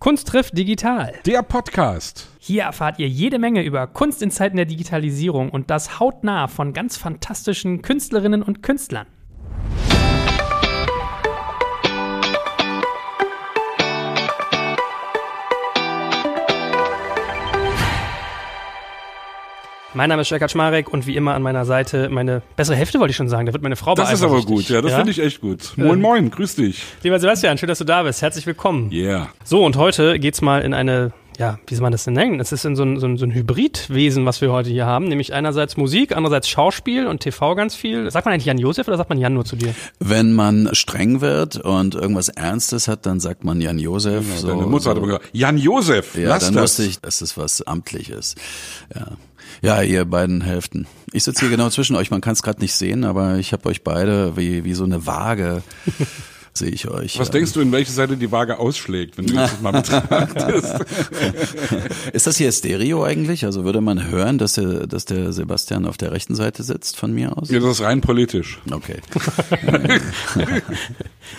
Kunst trifft digital. Der Podcast. Hier erfahrt ihr jede Menge über Kunst in Zeiten der Digitalisierung und das hautnah von ganz fantastischen Künstlerinnen und Künstlern. Mein Name ist Jörg Kaczmarek und wie immer an meiner Seite meine bessere Hälfte, wollte ich schon sagen. Da wird meine Frau Das ist aber gut, ja, das ja? finde ich echt gut. Moin, moin, grüß dich. Lieber Sebastian, schön, dass du da bist. Herzlich willkommen. Yeah. So, und heute geht's mal in eine ja, wie soll man das denn nennen? Es ist in so ein, so, ein, so ein Hybridwesen, was wir heute hier haben, nämlich einerseits Musik, andererseits Schauspiel und TV ganz viel. Sagt man eigentlich Jan Josef oder sagt man Jan nur zu dir? Wenn man streng wird und irgendwas Ernstes hat, dann sagt man Jan Josef. Ja, so, deine Mutter so. hat aber gesagt, Jan Josef, ja, lass dann das. wusste ich, dass es was Amtliches. Ja. Ja, ihr beiden Hälften. Ich sitze hier genau zwischen euch. Man kann es gerade nicht sehen, aber ich habe euch beide wie, wie so eine Waage sehe ich euch. Was denkst du, in welche Seite die Waage ausschlägt, wenn du das mal betrachtest? Ist das hier Stereo eigentlich? Also würde man hören, dass der, dass der Sebastian auf der rechten Seite sitzt von mir aus? Ja, das ist rein politisch. Okay.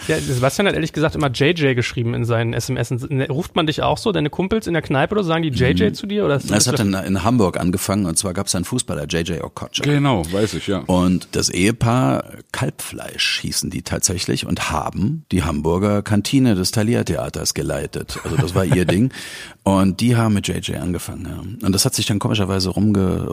ja, Sebastian hat ehrlich gesagt immer JJ geschrieben in seinen SMS. Ruft man dich auch so, deine Kumpels in der Kneipe oder sagen die JJ mhm. zu dir? Oder das hat in, in Hamburg angefangen und zwar gab es einen Fußballer, JJ Okocha. Genau, weiß ich, ja. Und das Ehepaar Kalbfleisch hießen die tatsächlich und haben die Hamburger Kantine des Thalia Theaters geleitet. Also das war ihr Ding. Und die haben mit JJ angefangen. Ja. Und das hat sich dann komischerweise rumge,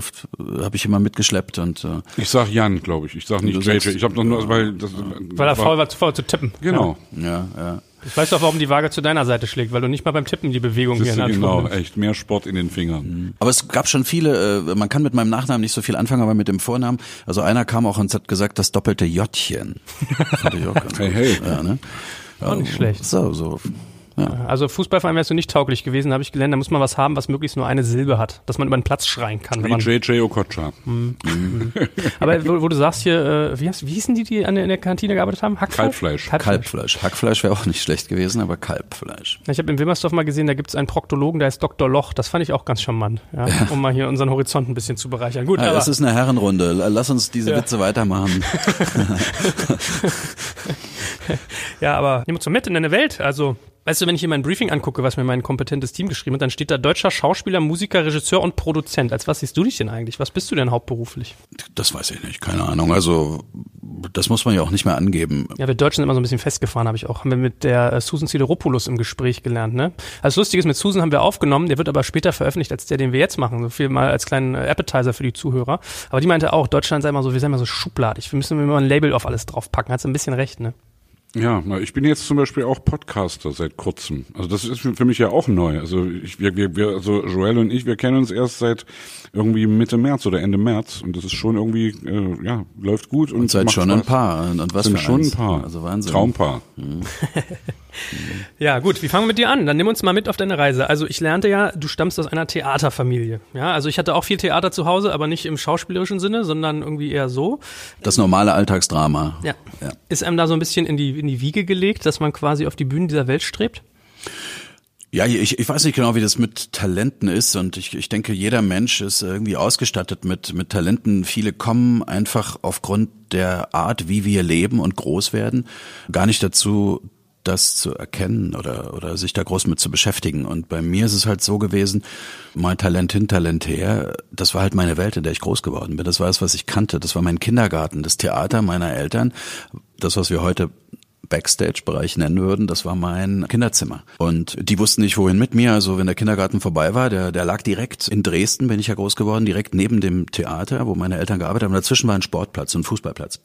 habe ich immer mitgeschleppt und. Äh, ich sag Jan, glaube ich. Ich sag nicht JJ. Ich habe noch nur, weil das, weil er faul war, zu faul zu tippen. Genau. Ja, ja. Ich weiß doch, warum die Waage zu deiner Seite schlägt, weil du nicht mal beim Tippen die Bewegung hier in Genau, echt mehr Sport in den Fingern. Mhm. Aber es gab schon viele, äh, man kann mit meinem Nachnamen nicht so viel anfangen, aber mit dem Vornamen. Also einer kam auch und hat gesagt, das doppelte Jottchen. Fand ich auch ganz hey, hey. Ja, ne? Auch nicht schlecht. So, so ja. Also Fußballverein wärst du nicht tauglich gewesen, habe ich gelernt. Da muss man was haben, was möglichst nur eine Silbe hat, dass man über den Platz schreien kann. Wie J.J. Okocha. Mhm. Mhm. Aber wo, wo, du sagst hier, äh, wie, heißt, wie hießen die, die an der, in der Kantine gearbeitet haben? Hackfleisch? Kalbfleisch. Kalbfleisch. Kalbfleisch. Hackfleisch wäre auch nicht schlecht gewesen, aber Kalbfleisch. Ich habe in Wilmersdorf mal gesehen, da gibt es einen Proktologen, der heißt Dr. Loch. Das fand ich auch ganz charmant, ja, ja. um mal hier unseren Horizont ein bisschen zu bereichern. Gut, ja, aber, das ist eine Herrenrunde. Lass uns diese Witze weitermachen. ja, aber nimm uns so mit in deine Welt. Also Weißt du, wenn ich hier mein Briefing angucke, was mir mein kompetentes Team geschrieben hat, dann steht da deutscher Schauspieler, Musiker, Regisseur und Produzent. Als was siehst du dich denn eigentlich? Was bist du denn hauptberuflich? Das weiß ich nicht, keine Ahnung. Also das muss man ja auch nicht mehr angeben. Ja, wir Deutschen sind immer so ein bisschen festgefahren, habe ich auch. Haben wir mit der äh, Susan Sideropoulos im Gespräch gelernt, ne? Also Lustiges mit Susan haben wir aufgenommen, der wird aber später veröffentlicht als der, den wir jetzt machen. So viel mal als kleinen äh, Appetizer für die Zuhörer. Aber die meinte auch, Deutschland sei immer so, wir sind immer so schubladig. Wir müssen immer ein Label auf alles draufpacken. Hat sie ein bisschen recht, ne? Ja, ich bin jetzt zum Beispiel auch Podcaster seit kurzem. Also das ist für mich ja auch neu. Also ich, wir, wir, wir, also Joel und ich, wir kennen uns erst seit irgendwie Mitte März oder Ende März und das ist schon irgendwie, äh, ja, läuft gut und, und seid schon Spaß. ein Paar und was sind für schon eins. ein Paar. Also Wahnsinn. Traumpaar. Mhm. ja, gut, wie fangen wir mit dir an? Dann nimm uns mal mit auf deine Reise. Also ich lernte ja, du stammst aus einer Theaterfamilie. Ja, also ich hatte auch viel Theater zu Hause, aber nicht im schauspielerischen Sinne, sondern irgendwie eher so. Das normale Alltagsdrama. Ja. ja. Ist einem da so ein bisschen in die, in die Wiege gelegt, dass man quasi auf die Bühnen dieser Welt strebt? Ja, ich, ich weiß nicht genau, wie das mit Talenten ist und ich, ich denke, jeder Mensch ist irgendwie ausgestattet mit, mit Talenten. Viele kommen einfach aufgrund der Art, wie wir leben und groß werden, gar nicht dazu, das zu erkennen oder, oder sich da groß mit zu beschäftigen. Und bei mir ist es halt so gewesen, mein Talent hin, Talent her, das war halt meine Welt, in der ich groß geworden bin. Das war es, was ich kannte. Das war mein Kindergarten, das Theater meiner Eltern. Das, was wir heute Backstage-Bereich nennen würden, das war mein Kinderzimmer. Und die wussten nicht, wohin mit mir. Also wenn der Kindergarten vorbei war, der, der lag direkt in Dresden, bin ich ja groß geworden, direkt neben dem Theater, wo meine Eltern gearbeitet haben. Dazwischen war ein Sportplatz, ein Fußballplatz.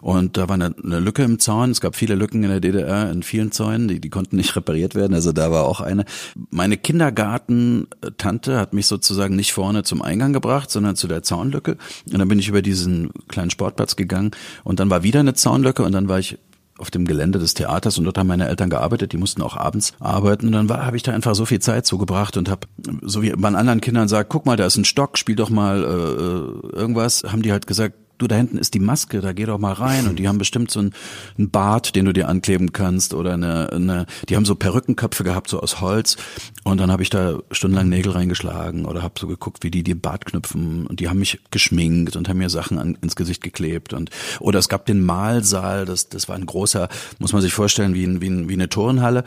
Und da war eine, eine Lücke im Zaun. Es gab viele Lücken in der DDR, in vielen Zäunen, die, die konnten nicht repariert werden. Also da war auch eine. Meine Kindergartentante hat mich sozusagen nicht vorne zum Eingang gebracht, sondern zu der Zaunlücke. Und dann bin ich über diesen kleinen Sportplatz gegangen und dann war wieder eine Zaunlücke und dann war ich auf dem Gelände des Theaters und dort haben meine Eltern gearbeitet, die mussten auch abends arbeiten und dann habe ich da einfach so viel Zeit zugebracht und habe so wie man anderen Kindern sagt, guck mal, da ist ein Stock, spiel doch mal äh, irgendwas, haben die halt gesagt, du da hinten ist die Maske, da geh doch mal rein. Und die haben bestimmt so einen, Bart, den du dir ankleben kannst oder eine, eine die haben so Perückenköpfe gehabt, so aus Holz. Und dann habe ich da stundenlang Nägel reingeschlagen oder habe so geguckt, wie die die Bart knüpfen und die haben mich geschminkt und haben mir Sachen an, ins Gesicht geklebt. Und oder es gab den Malsaal, das das war ein großer, muss man sich vorstellen, wie, ein, wie, ein, wie eine Turnhalle.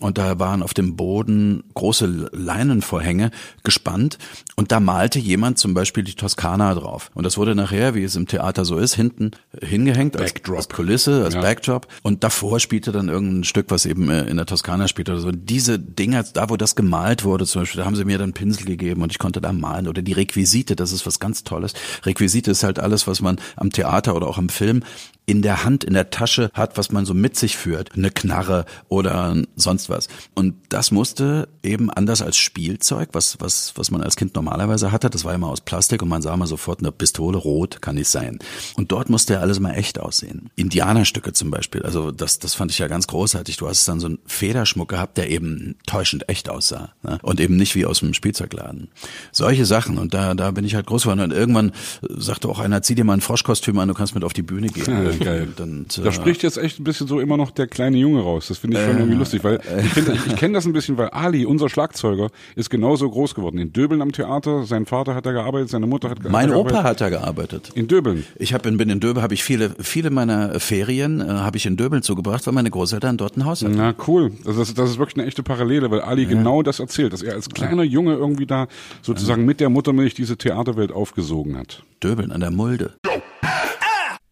Und da waren auf dem Boden große Leinenvorhänge gespannt. Und da malte jemand zum Beispiel die Toskana drauf. Und das wurde nachher, wie es im Theater so ist, hinten hingehängt als, als Kulisse, als ja. Backdrop und davor spielte dann irgendein Stück, was eben äh, in der Toskana spielt oder so. Diese Dinger, da wo das gemalt wurde zum Beispiel, da haben sie mir dann Pinsel gegeben und ich konnte da malen oder die Requisite, das ist was ganz Tolles. Requisite ist halt alles, was man am Theater oder auch im Film in der Hand, in der Tasche hat, was man so mit sich führt. Eine Knarre oder sonst was. Und das musste eben anders als Spielzeug, was, was, was man als Kind normalerweise hatte, das war immer aus Plastik und man sah mal sofort eine Pistole, rot kann nicht sein. Und dort musste ja alles mal echt aussehen. Indianerstücke zum Beispiel, also das, das fand ich ja ganz großartig. Du hast dann so einen Federschmuck gehabt, der eben täuschend echt aussah. Ne? Und eben nicht wie aus dem Spielzeugladen. Solche Sachen. Und da, da bin ich halt groß geworden. Und irgendwann sagte auch einer, zieh dir mal ein Froschkostüm an, du kannst mit auf die Bühne gehen. geil. Und, äh, da spricht jetzt echt ein bisschen so immer noch der kleine Junge raus. Das finde ich schon äh, irgendwie lustig, weil ich, find, ich kenne das ein bisschen, weil Ali, unser Schlagzeuger, ist genauso groß geworden. In Döbeln am Theater, sein Vater hat da gearbeitet, seine Mutter hat, mein hat Opa hat da gearbeitet. In Döbeln. Ich hab in, bin in Döbeln, habe ich viele, viele meiner Ferien äh, habe ich in Döbeln zugebracht, weil meine Großeltern dort ein Haus hatten. Na cool. Also das, das ist wirklich eine echte Parallele, weil Ali ja. genau das erzählt, dass er als kleiner Junge irgendwie da sozusagen mit der Muttermilch diese Theaterwelt aufgesogen hat. Döbeln an der Mulde.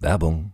Werbung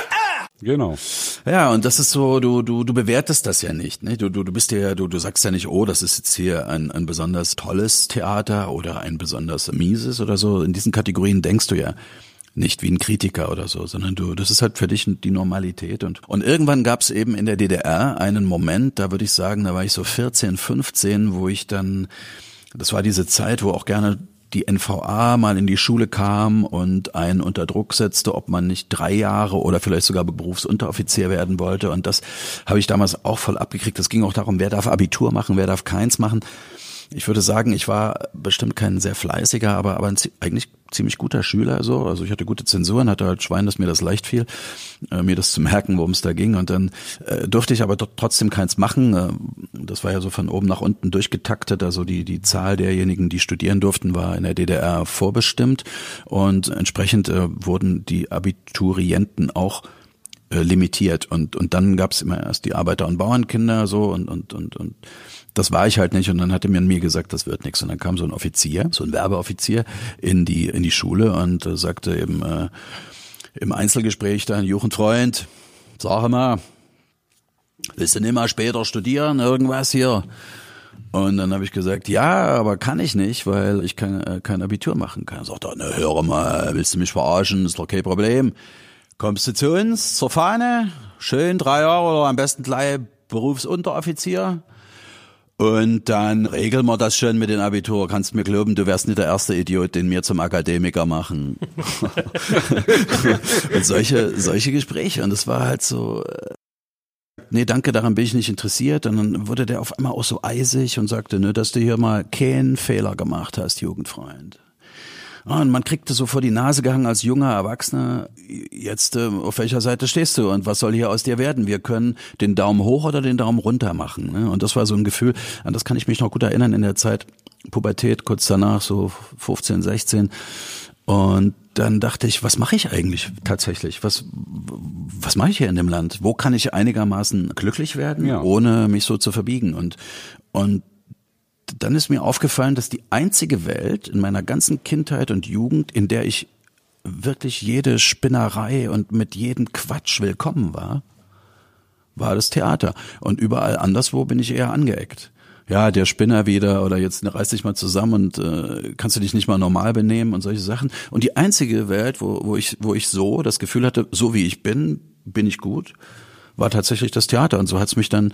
Genau. Ja, und das ist so, du, du, du bewertest das ja nicht. Ne? Du, du, du bist ja, du, du sagst ja nicht, oh, das ist jetzt hier ein, ein besonders tolles Theater oder ein besonders mieses oder so. In diesen Kategorien denkst du ja nicht wie ein Kritiker oder so, sondern du, das ist halt für dich die Normalität. Und, und irgendwann gab es eben in der DDR einen Moment, da würde ich sagen, da war ich so 14, 15, wo ich dann, das war diese Zeit, wo auch gerne die NVA mal in die Schule kam und einen unter Druck setzte, ob man nicht drei Jahre oder vielleicht sogar Berufsunteroffizier werden wollte. Und das habe ich damals auch voll abgekriegt. Es ging auch darum, wer darf Abitur machen, wer darf keins machen. Ich würde sagen, ich war bestimmt kein sehr fleißiger, aber, aber ein, eigentlich ziemlich guter Schüler. So. Also ich hatte gute Zensuren, hatte halt Schwein, dass mir das leicht fiel, äh, mir das zu merken, worum es da ging. Und dann äh, durfte ich aber trotzdem keins machen. Äh, das war ja so von oben nach unten durchgetaktet. Also die, die Zahl derjenigen, die studieren durften, war in der DDR vorbestimmt. Und entsprechend äh, wurden die Abiturienten auch äh, limitiert. Und, und dann gab's immer erst die Arbeiter- und Bauernkinder so und, und, und, und das war ich halt nicht und dann hatte mir mir gesagt, das wird nichts. Und dann kam so ein Offizier, so ein Werbeoffizier in die in die Schule und äh, sagte eben äh, im Einzelgespräch dann, Jugendfreund, sag mal, willst du nicht mal später studieren, irgendwas hier? Und dann habe ich gesagt, ja, aber kann ich nicht, weil ich kein, äh, kein Abitur machen kann. Sagt er, na hör mal, willst du mich verarschen? Ist doch kein Problem. Kommst du zu uns zur Fahne, schön drei Jahre oder am besten gleich Berufsunteroffizier. Und dann regeln wir das schon mit dem Abitur. Kannst mir glauben, du wärst nicht der erste Idiot, den wir zum Akademiker machen. und solche, solche Gespräche. Und das war halt so, äh, nee, danke, daran bin ich nicht interessiert. Und dann wurde der auf einmal auch so eisig und sagte, ne, dass du hier mal keinen Fehler gemacht hast, Jugendfreund. Und man kriegte so vor die Nase gehangen als junger Erwachsener, jetzt äh, auf welcher Seite stehst du und was soll hier aus dir werden? Wir können den Daumen hoch oder den Daumen runter machen. Ne? Und das war so ein Gefühl, an das kann ich mich noch gut erinnern in der Zeit Pubertät, kurz danach, so 15, 16. Und dann dachte ich, was mache ich eigentlich tatsächlich? Was, was mache ich hier in dem Land? Wo kann ich einigermaßen glücklich werden, Ja. ohne mich so zu verbiegen? Und, und dann ist mir aufgefallen, dass die einzige Welt in meiner ganzen Kindheit und Jugend, in der ich wirklich jede Spinnerei und mit jedem Quatsch willkommen war, war das Theater. Und überall anderswo bin ich eher angeeckt. Ja, der Spinner wieder oder jetzt reiß dich mal zusammen und äh, kannst du dich nicht mal normal benehmen und solche Sachen. Und die einzige Welt, wo, wo ich, wo ich so das Gefühl hatte, so wie ich bin, bin ich gut, war tatsächlich das Theater. Und so hat's mich dann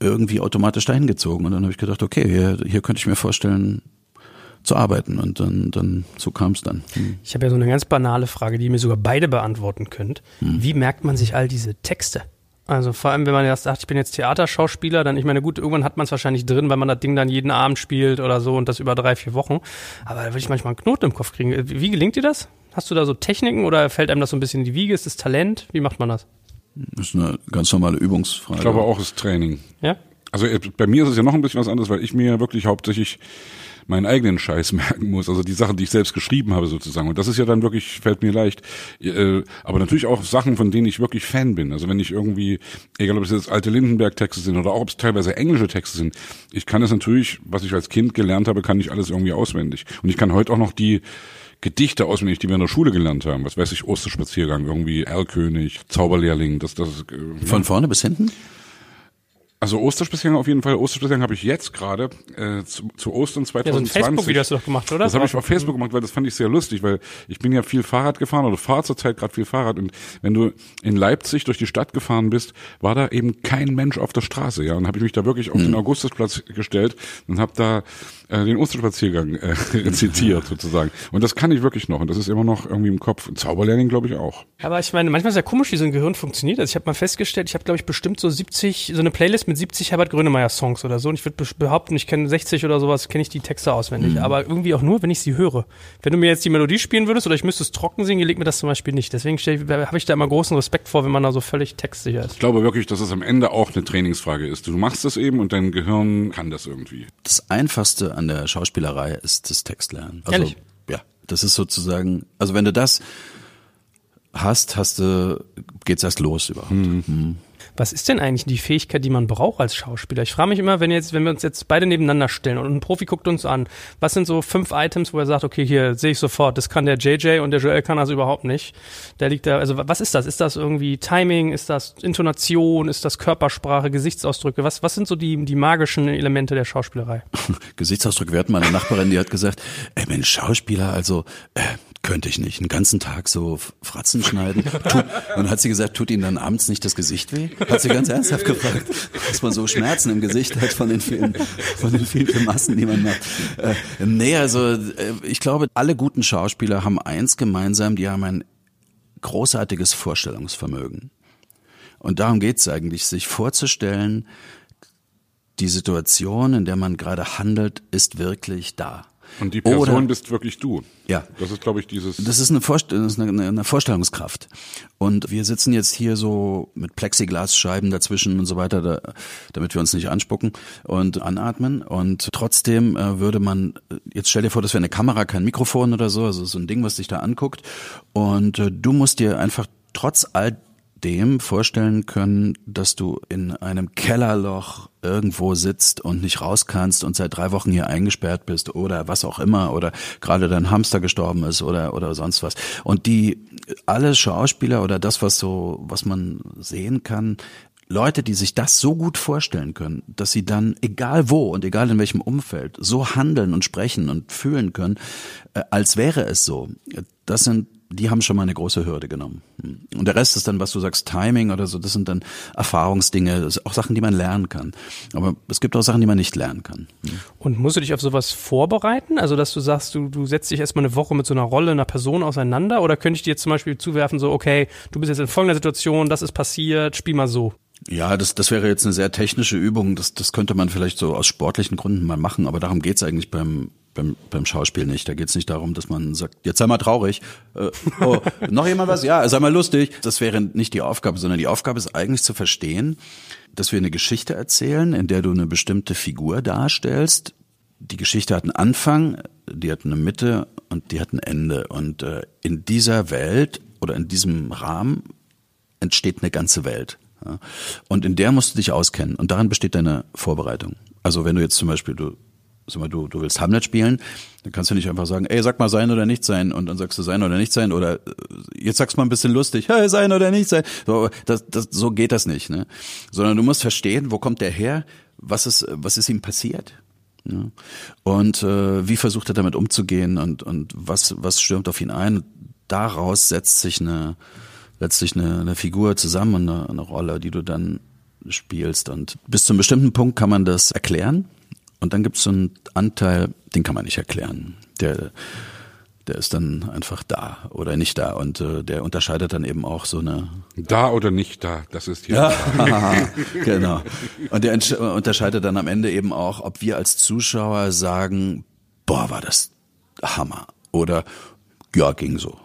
irgendwie automatisch dahin gezogen. Und dann habe ich gedacht, okay, hier, hier könnte ich mir vorstellen, zu arbeiten. Und dann, dann so kam es dann. Hm. Ich habe ja so eine ganz banale Frage, die ihr mir sogar beide beantworten könnt. Hm. Wie merkt man sich all diese Texte? Also vor allem, wenn man erst sagt, ich bin jetzt Theaterschauspieler, dann, ich meine, gut, irgendwann hat man es wahrscheinlich drin, weil man das Ding dann jeden Abend spielt oder so und das über drei, vier Wochen. Aber da würde ich manchmal einen Knoten im Kopf kriegen. Wie, wie gelingt dir das? Hast du da so Techniken oder fällt einem das so ein bisschen in die Wiege? Ist das Talent? Wie macht man das? Das ist eine ganz normale Übungsfrage. Ich glaube auch, es ist Training. Ja? Also äh, bei mir ist es ja noch ein bisschen was anderes, weil ich mir ja wirklich hauptsächlich meinen eigenen Scheiß merken muss, also die Sachen, die ich selbst geschrieben habe sozusagen. Und das ist ja dann wirklich, fällt mir leicht. Äh, aber natürlich auch Sachen, von denen ich wirklich Fan bin. Also wenn ich irgendwie, egal ob es jetzt alte Lindenberg-Texte sind oder auch ob es teilweise englische Texte sind, ich kann es natürlich, was ich als Kind gelernt habe, kann ich alles irgendwie auswendig. Und ich kann heute auch noch die Gedichte auswendig, die wir in der Schule gelernt haben. Was weiß ich, Osterspaziergang, irgendwie Erlkönig, Zauberlehrling, das, das, äh, Von vorne bis hinten? Also Osterspaziergang auf jeden Fall. Osterspaziergang habe ich jetzt gerade äh, zu, zu Ostern Ja, so ein 2020. Facebook-Video hast du doch gemacht, oder? Das habe ich auf Facebook gemacht, weil das fand ich sehr lustig, weil ich bin ja viel Fahrrad gefahren oder fahre zurzeit gerade viel Fahrrad und wenn du in Leipzig durch die Stadt gefahren bist, war da eben kein Mensch auf der Straße, ja, und habe ich mich da wirklich auf den Augustusplatz gestellt und habe da äh, den Osterspaziergang äh, rezitiert sozusagen. Und das kann ich wirklich noch und das ist immer noch irgendwie im Kopf. Zauberlehrling glaube ich auch. Aber ich meine, manchmal ist ja komisch, wie so ein Gehirn funktioniert. Also ich habe mal festgestellt, ich habe, glaube ich, bestimmt so 70, so eine Playlist mit 70 Herbert Grönemeyer Songs oder so. Und ich würde behaupten, ich kenne 60 oder sowas, kenne ich die Texte auswendig. Aber irgendwie auch nur, wenn ich sie höre. Wenn du mir jetzt die Melodie spielen würdest oder ich müsste es trocken singen, gelingt mir das zum Beispiel nicht. Deswegen habe ich da immer großen Respekt vor, wenn man da so völlig textsicher ist. Ich glaube wirklich, dass es am Ende auch eine Trainingsfrage ist. Du machst das eben und dein Gehirn kann das irgendwie. Das Einfachste an der Schauspielerei ist das Textlernen. Also, Ehrlich? Ja, das ist sozusagen, also wenn du das hast, hast du, geht's erst los überhaupt. Mhm. Was ist denn eigentlich die Fähigkeit, die man braucht als Schauspieler? Ich frage mich immer, wenn jetzt, wenn wir uns jetzt beide nebeneinander stellen und ein Profi guckt uns an, was sind so fünf Items, wo er sagt, okay, hier sehe ich sofort, das kann der JJ und der Joel kann das überhaupt nicht. Der liegt da, also was ist das? Ist das irgendwie Timing? Ist das Intonation? Ist das Körpersprache, Gesichtsausdrücke? Was, was sind so die, die magischen Elemente der Schauspielerei? Gesichtsausdruck, wir hatten mal eine Nachbarin, die hat gesagt, ey Mensch, Schauspieler, also äh, könnte ich nicht. Einen ganzen Tag so Fratzen schneiden. Tut, und hat sie gesagt, tut Ihnen dann abends nicht das Gesicht weh? Hat sie ganz ernsthaft gefragt, dass man so Schmerzen im Gesicht hat von den vielen, von den vielen Grimassen, die man macht. Äh, nee, also äh, ich glaube, alle guten Schauspieler haben eins gemeinsam, die haben ein großartiges Vorstellungsvermögen. Und darum geht's eigentlich, sich vorzustellen, die Situation, in der man gerade handelt, ist wirklich da. Und die Person Oder- bist wirklich du. Ja. Das ist, glaube ich, dieses. Das ist, eine, Vorst das ist eine, eine Vorstellungskraft. Und wir sitzen jetzt hier so mit Plexiglasscheiben dazwischen und so weiter, da, damit wir uns nicht anspucken und anatmen. Und trotzdem äh, würde man, jetzt stell dir vor, das wäre eine Kamera, kein Mikrofon oder so, also so ein Ding, was dich da anguckt. Und äh, du musst dir einfach trotz all dem vorstellen können, dass du in einem Kellerloch irgendwo sitzt und nicht raus kannst und seit drei Wochen hier eingesperrt bist oder was auch immer oder gerade dein Hamster gestorben ist oder oder sonst was. Und die alle Schauspieler oder das was so was man sehen kann, Leute, die sich das so gut vorstellen können, dass sie dann, egal wo und egal in welchem Umfeld, so handeln und sprechen und fühlen können, äh, als wäre es so. Das sind, die haben schon mal eine große Hürde genommen. Und der Rest ist dann, was du sagst, Timing oder so, das sind dann Erfahrungsdinge, auch Sachen, die man lernen kann. Aber es gibt auch Sachen, die man nicht lernen kann. Und musst du dich auf sowas vorbereiten? Also, dass du sagst, du, du setzt dich erstmal eine Woche mit so einer Rolle, einer Person auseinander? Oder könnte ich dir jetzt zum Beispiel zuwerfen, so, okay, du bist jetzt in folgender Situation, das ist passiert, spiel mal so. Ja, das, das wäre jetzt eine sehr technische Übung. Das, das könnte man vielleicht so aus sportlichen Gründen mal machen, aber darum geht's eigentlich beim, beim, beim Schauspiel nicht. Da geht's nicht darum, dass man sagt, jetzt sei mal traurig. Äh, oh, noch jemand was? Ja, sei mal lustig. Das wäre nicht die Aufgabe, sondern die Aufgabe ist eigentlich zu verstehen, dass wir eine Geschichte erzählen, in der du eine bestimmte Figur darstellst. Die Geschichte hat einen Anfang, die hat eine Mitte und die hat ein Ende. Und äh, in dieser Welt oder in diesem Rahmen entsteht eine ganze Welt. Und in der musst du dich auskennen. Und daran besteht deine Vorbereitung. Also wenn du jetzt zum Beispiel, du, sag mal, du, du willst Hamlet spielen, dann kannst du nicht einfach sagen, ey, sag mal sein oder nicht sein. Und dann sagst du sein oder nicht sein. Oder äh, jetzt sagst du mal ein bisschen lustig, hey, sein oder nicht sein. So, das, das, so geht das nicht. Ne? Sondern du musst verstehen, wo kommt der her? Was ist, was ist ihm passiert? Ja. Und äh, wie versucht er damit umzugehen und, und was, was stürmt auf ihn ein? Daraus setzt sich eine, letztlich eine, eine Figur zusammen und eine, eine Rolle, die du dann spielst. Und bis zu einem bestimmten Punkt kann man das erklären. Und dann gibt es so einen Anteil, den kann man nicht erklären. Der, der ist dann einfach da oder nicht da und äh, der unterscheidet dann eben auch so eine da oder nicht da, das ist hier. Ja, genau. Und der unterscheidet dann am Ende eben auch, ob wir als Zuschauer sagen, boah, war das Hammer oder ja, ging so.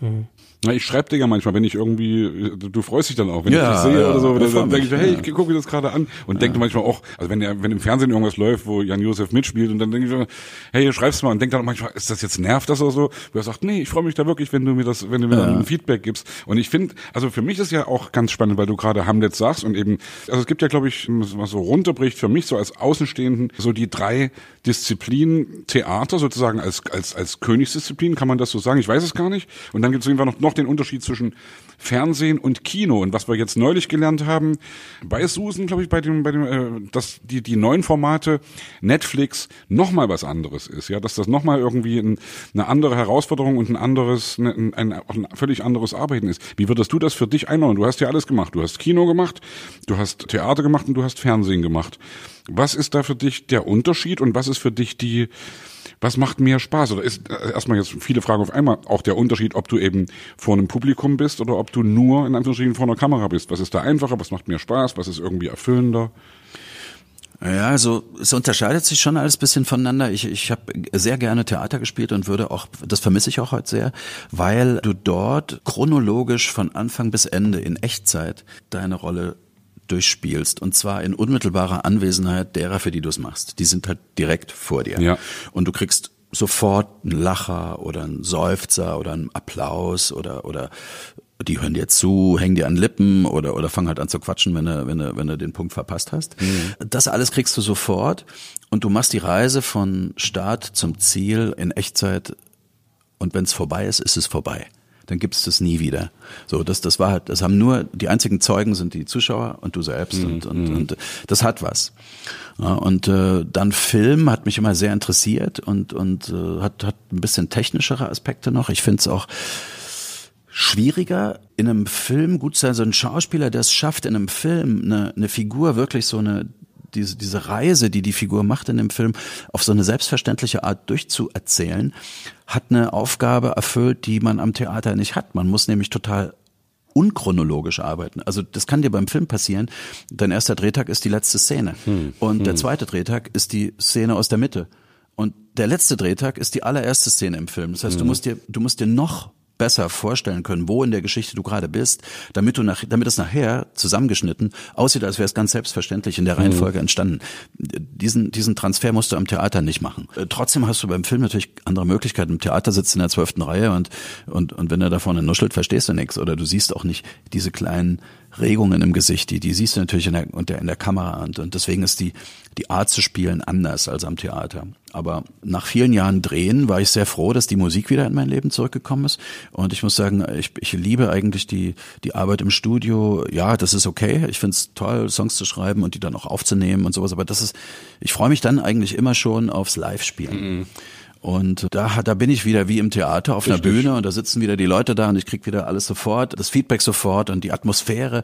Mhm. Na, ich schreibe dir ja manchmal, wenn ich irgendwie, du freust dich dann auch, wenn ja, ich dich sehe ja, oder so, dann, dann denke ich, hey, ich gucke mir das gerade an und ja. denke manchmal auch, also wenn der, wenn im Fernsehen irgendwas läuft, wo Jan Josef mitspielt und dann denke ich, hey, schreib's mal und denke dann manchmal, ist das jetzt nervt das oder so? Wo er sagt, nee, ich freue mich da wirklich, wenn du mir das, wenn du mir ja. ein Feedback gibst. Und ich finde, also für mich ist ja auch ganz spannend, weil du gerade Hamlet sagst und eben, also es gibt ja, glaube ich, was so runterbricht für mich so als Außenstehenden so die drei Disziplinen Theater sozusagen als als als Königsdisziplin, kann man das so sagen? Ich weiß es gar nicht. Und dann gibt es irgendwann noch, noch den Unterschied zwischen Fernsehen und Kino. Und was wir jetzt neulich gelernt haben, bei Susan, glaube ich, bei dem, bei dem, äh, dass die, die neuen Formate Netflix nochmal was anderes ist, ja, dass das nochmal irgendwie ein, eine andere Herausforderung und ein anderes, ein, ein, ein völlig anderes Arbeiten ist. Wie würdest du das für dich einordnen? Du hast ja alles gemacht. Du hast Kino gemacht, du hast Theater gemacht und du hast Fernsehen gemacht. Was ist da für dich der Unterschied und was ist für dich die, was macht mehr Spaß? Oder ist äh, erstmal jetzt viele Fragen auf einmal auch der Unterschied, ob du eben vor einem Publikum bist oder ob du nur in Anführungsstrichen vor einer Kamera bist? Was ist da einfacher? Was macht mehr Spaß? Was ist irgendwie erfüllender? Ja, also es unterscheidet sich schon alles bisschen voneinander. Ich, ich habe sehr gerne Theater gespielt und würde auch, das vermisse ich auch heute sehr, weil du dort chronologisch von Anfang bis Ende in Echtzeit deine Rolle durchspielst und zwar in unmittelbarer Anwesenheit derer, für die du es machst. Die sind halt direkt vor dir. Ja. Und du kriegst sofort einen Lacher oder einen Seufzer oder einen Applaus oder oder die hören dir zu, hängen dir an Lippen oder oder fangen halt an zu quatschen, wenn du wenn du wenn du den Punkt verpasst hast. Mhm. Das alles kriegst du sofort und du machst die Reise von Start zum Ziel in Echtzeit und wenn es vorbei ist, ist es vorbei dann gibt es das nie wieder. So, das, das war halt, das haben nur, die einzigen Zeugen sind die Zuschauer und du selbst mhm. und, und, und das hat was. Ja, und äh, dann Film hat mich immer sehr interessiert und, und äh, hat, hat ein bisschen technischere Aspekte noch. Ich finde es auch schwieriger, in einem Film gut zu sein, so ein Schauspieler, der es schafft, in einem Film eine, eine Figur wirklich so eine diese, diese Reise, die die Figur macht in dem Film, auf so eine selbstverständliche Art durchzuerzählen, hat eine Aufgabe erfüllt, die man am Theater nicht hat. Man muss nämlich total unchronologisch arbeiten. Also das kann dir beim Film passieren. Dein erster Drehtag ist die letzte Szene hm. und hm. der zweite Drehtag ist die Szene aus der Mitte. Und der letzte Drehtag ist die allererste Szene im Film. Das heißt, hm. du musst dir, du musst dir noch besser vorstellen können, wo in der Geschichte du gerade bist, damit du nach, damit es nachher zusammengeschnitten aussieht, als wäre es ganz selbstverständlich in der mhm. Reihenfolge entstanden. Diesen, diesen Transfer musst du am Theater nicht machen. Äh, trotzdem hast du beim Film natürlich andere Möglichkeiten. Im Theater sitzt in der zwölften Reihe und, und, und wenn er da vorne nuschelt, verstehst du nichts oder du siehst auch nicht diese kleinen Regungen im Gesicht, die, die siehst du natürlich in der, in der, in der Kamera und, und deswegen ist die, die Art zu spielen anders als am Theater. Aber nach vielen Jahren Drehen war ich sehr froh, dass die Musik wieder in mein Leben zurückgekommen ist. Und ich muss sagen, ich, ich liebe eigentlich die, die Arbeit im Studio. Ja, das ist okay. Ich finde es toll, Songs zu schreiben und die dann auch aufzunehmen und sowas. Aber das ist, ich freue mich dann eigentlich immer schon aufs Live-Spielen. Mhm. Und da, da bin ich wieder wie im Theater auf Richtig. einer Bühne und da sitzen wieder die Leute da und ich krieg wieder alles sofort, das Feedback sofort und die Atmosphäre.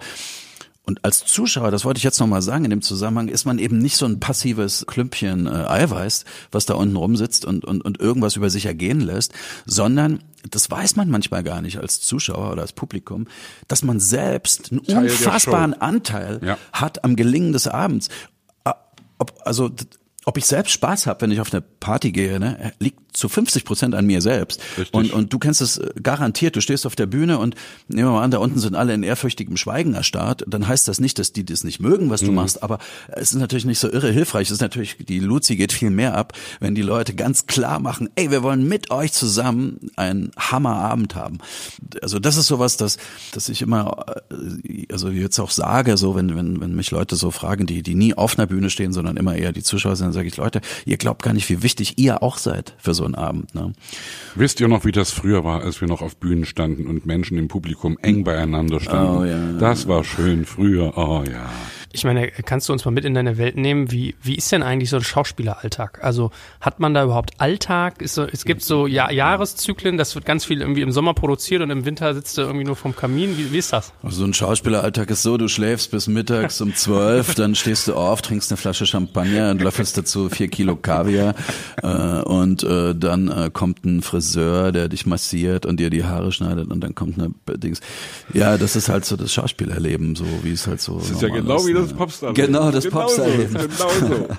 Und als Zuschauer, das wollte ich jetzt nochmal sagen in dem Zusammenhang, ist man eben nicht so ein passives Klümpchen äh, Eiweiß, was da unten rumsitzt und, und, und irgendwas über sich ergehen lässt, sondern das weiß man manchmal gar nicht als Zuschauer oder als Publikum, dass man selbst einen Teil unfassbaren Anteil ja. hat am Gelingen des Abends. Ob, also ob ich selbst Spaß habe, wenn ich auf eine Party gehe, ne, liegt zu 50 Prozent an mir selbst. Richtig. Und, und du kennst es äh, garantiert. Du stehst auf der Bühne und nehmen wir mal an, da unten sind alle in ehrfürchtigem Schweigen erstarrt. Dann heißt das nicht, dass die das nicht mögen, was du Mhm. machst, aber es ist natürlich nicht so irre hilfreich. Es ist natürlich, die Luzi geht viel mehr ab, wenn die Leute ganz klar machen, ey, wir wollen mit euch zusammen einen Hammerabend haben. Also das ist sowas, das, dass ich immer, äh, also jetzt auch sage, so wenn, wenn, wenn mich Leute so fragen, die, die nie auf einer Bühne stehen, sondern immer eher die Zuschauer sind, dann sage ich, Leute, ihr glaubt gar nicht, wie wichtig ihr auch seid für so einen Abend. Ne? Wisst ihr noch, wie das früher war, als wir noch auf Bühnen standen und Menschen im Publikum eng beieinander standen? Oh, ja. Das war schön früher. Oh ja. Ich meine, kannst du uns mal mit in deine Welt nehmen? Wie, wie ist denn eigentlich so ein Schauspieleralltag? Also hat man da überhaupt Alltag? Ist so, es gibt so ja Jahreszyklen, das wird ganz viel irgendwie im Sommer produziert und im Winter sitzt du irgendwie nur vom Kamin. Wie, wie ist das? Also so ein Schauspieleralltag ist so, du schläfst bis mittags um zwölf, dann stehst du auf, trinkst eine Flasche Champagner und löffelst dazu vier Kilo Kaviar äh, und äh, dann äh, kommt ein Friseur, der dich massiert und dir die Haare schneidet und dann kommt eine Dings. Ja, das ist halt so das Schauspielerleben, so wie es halt so Das ist ja genau wie ne? Das Popstar. Genau, das Genau Popstar-Leben. so, Genau so.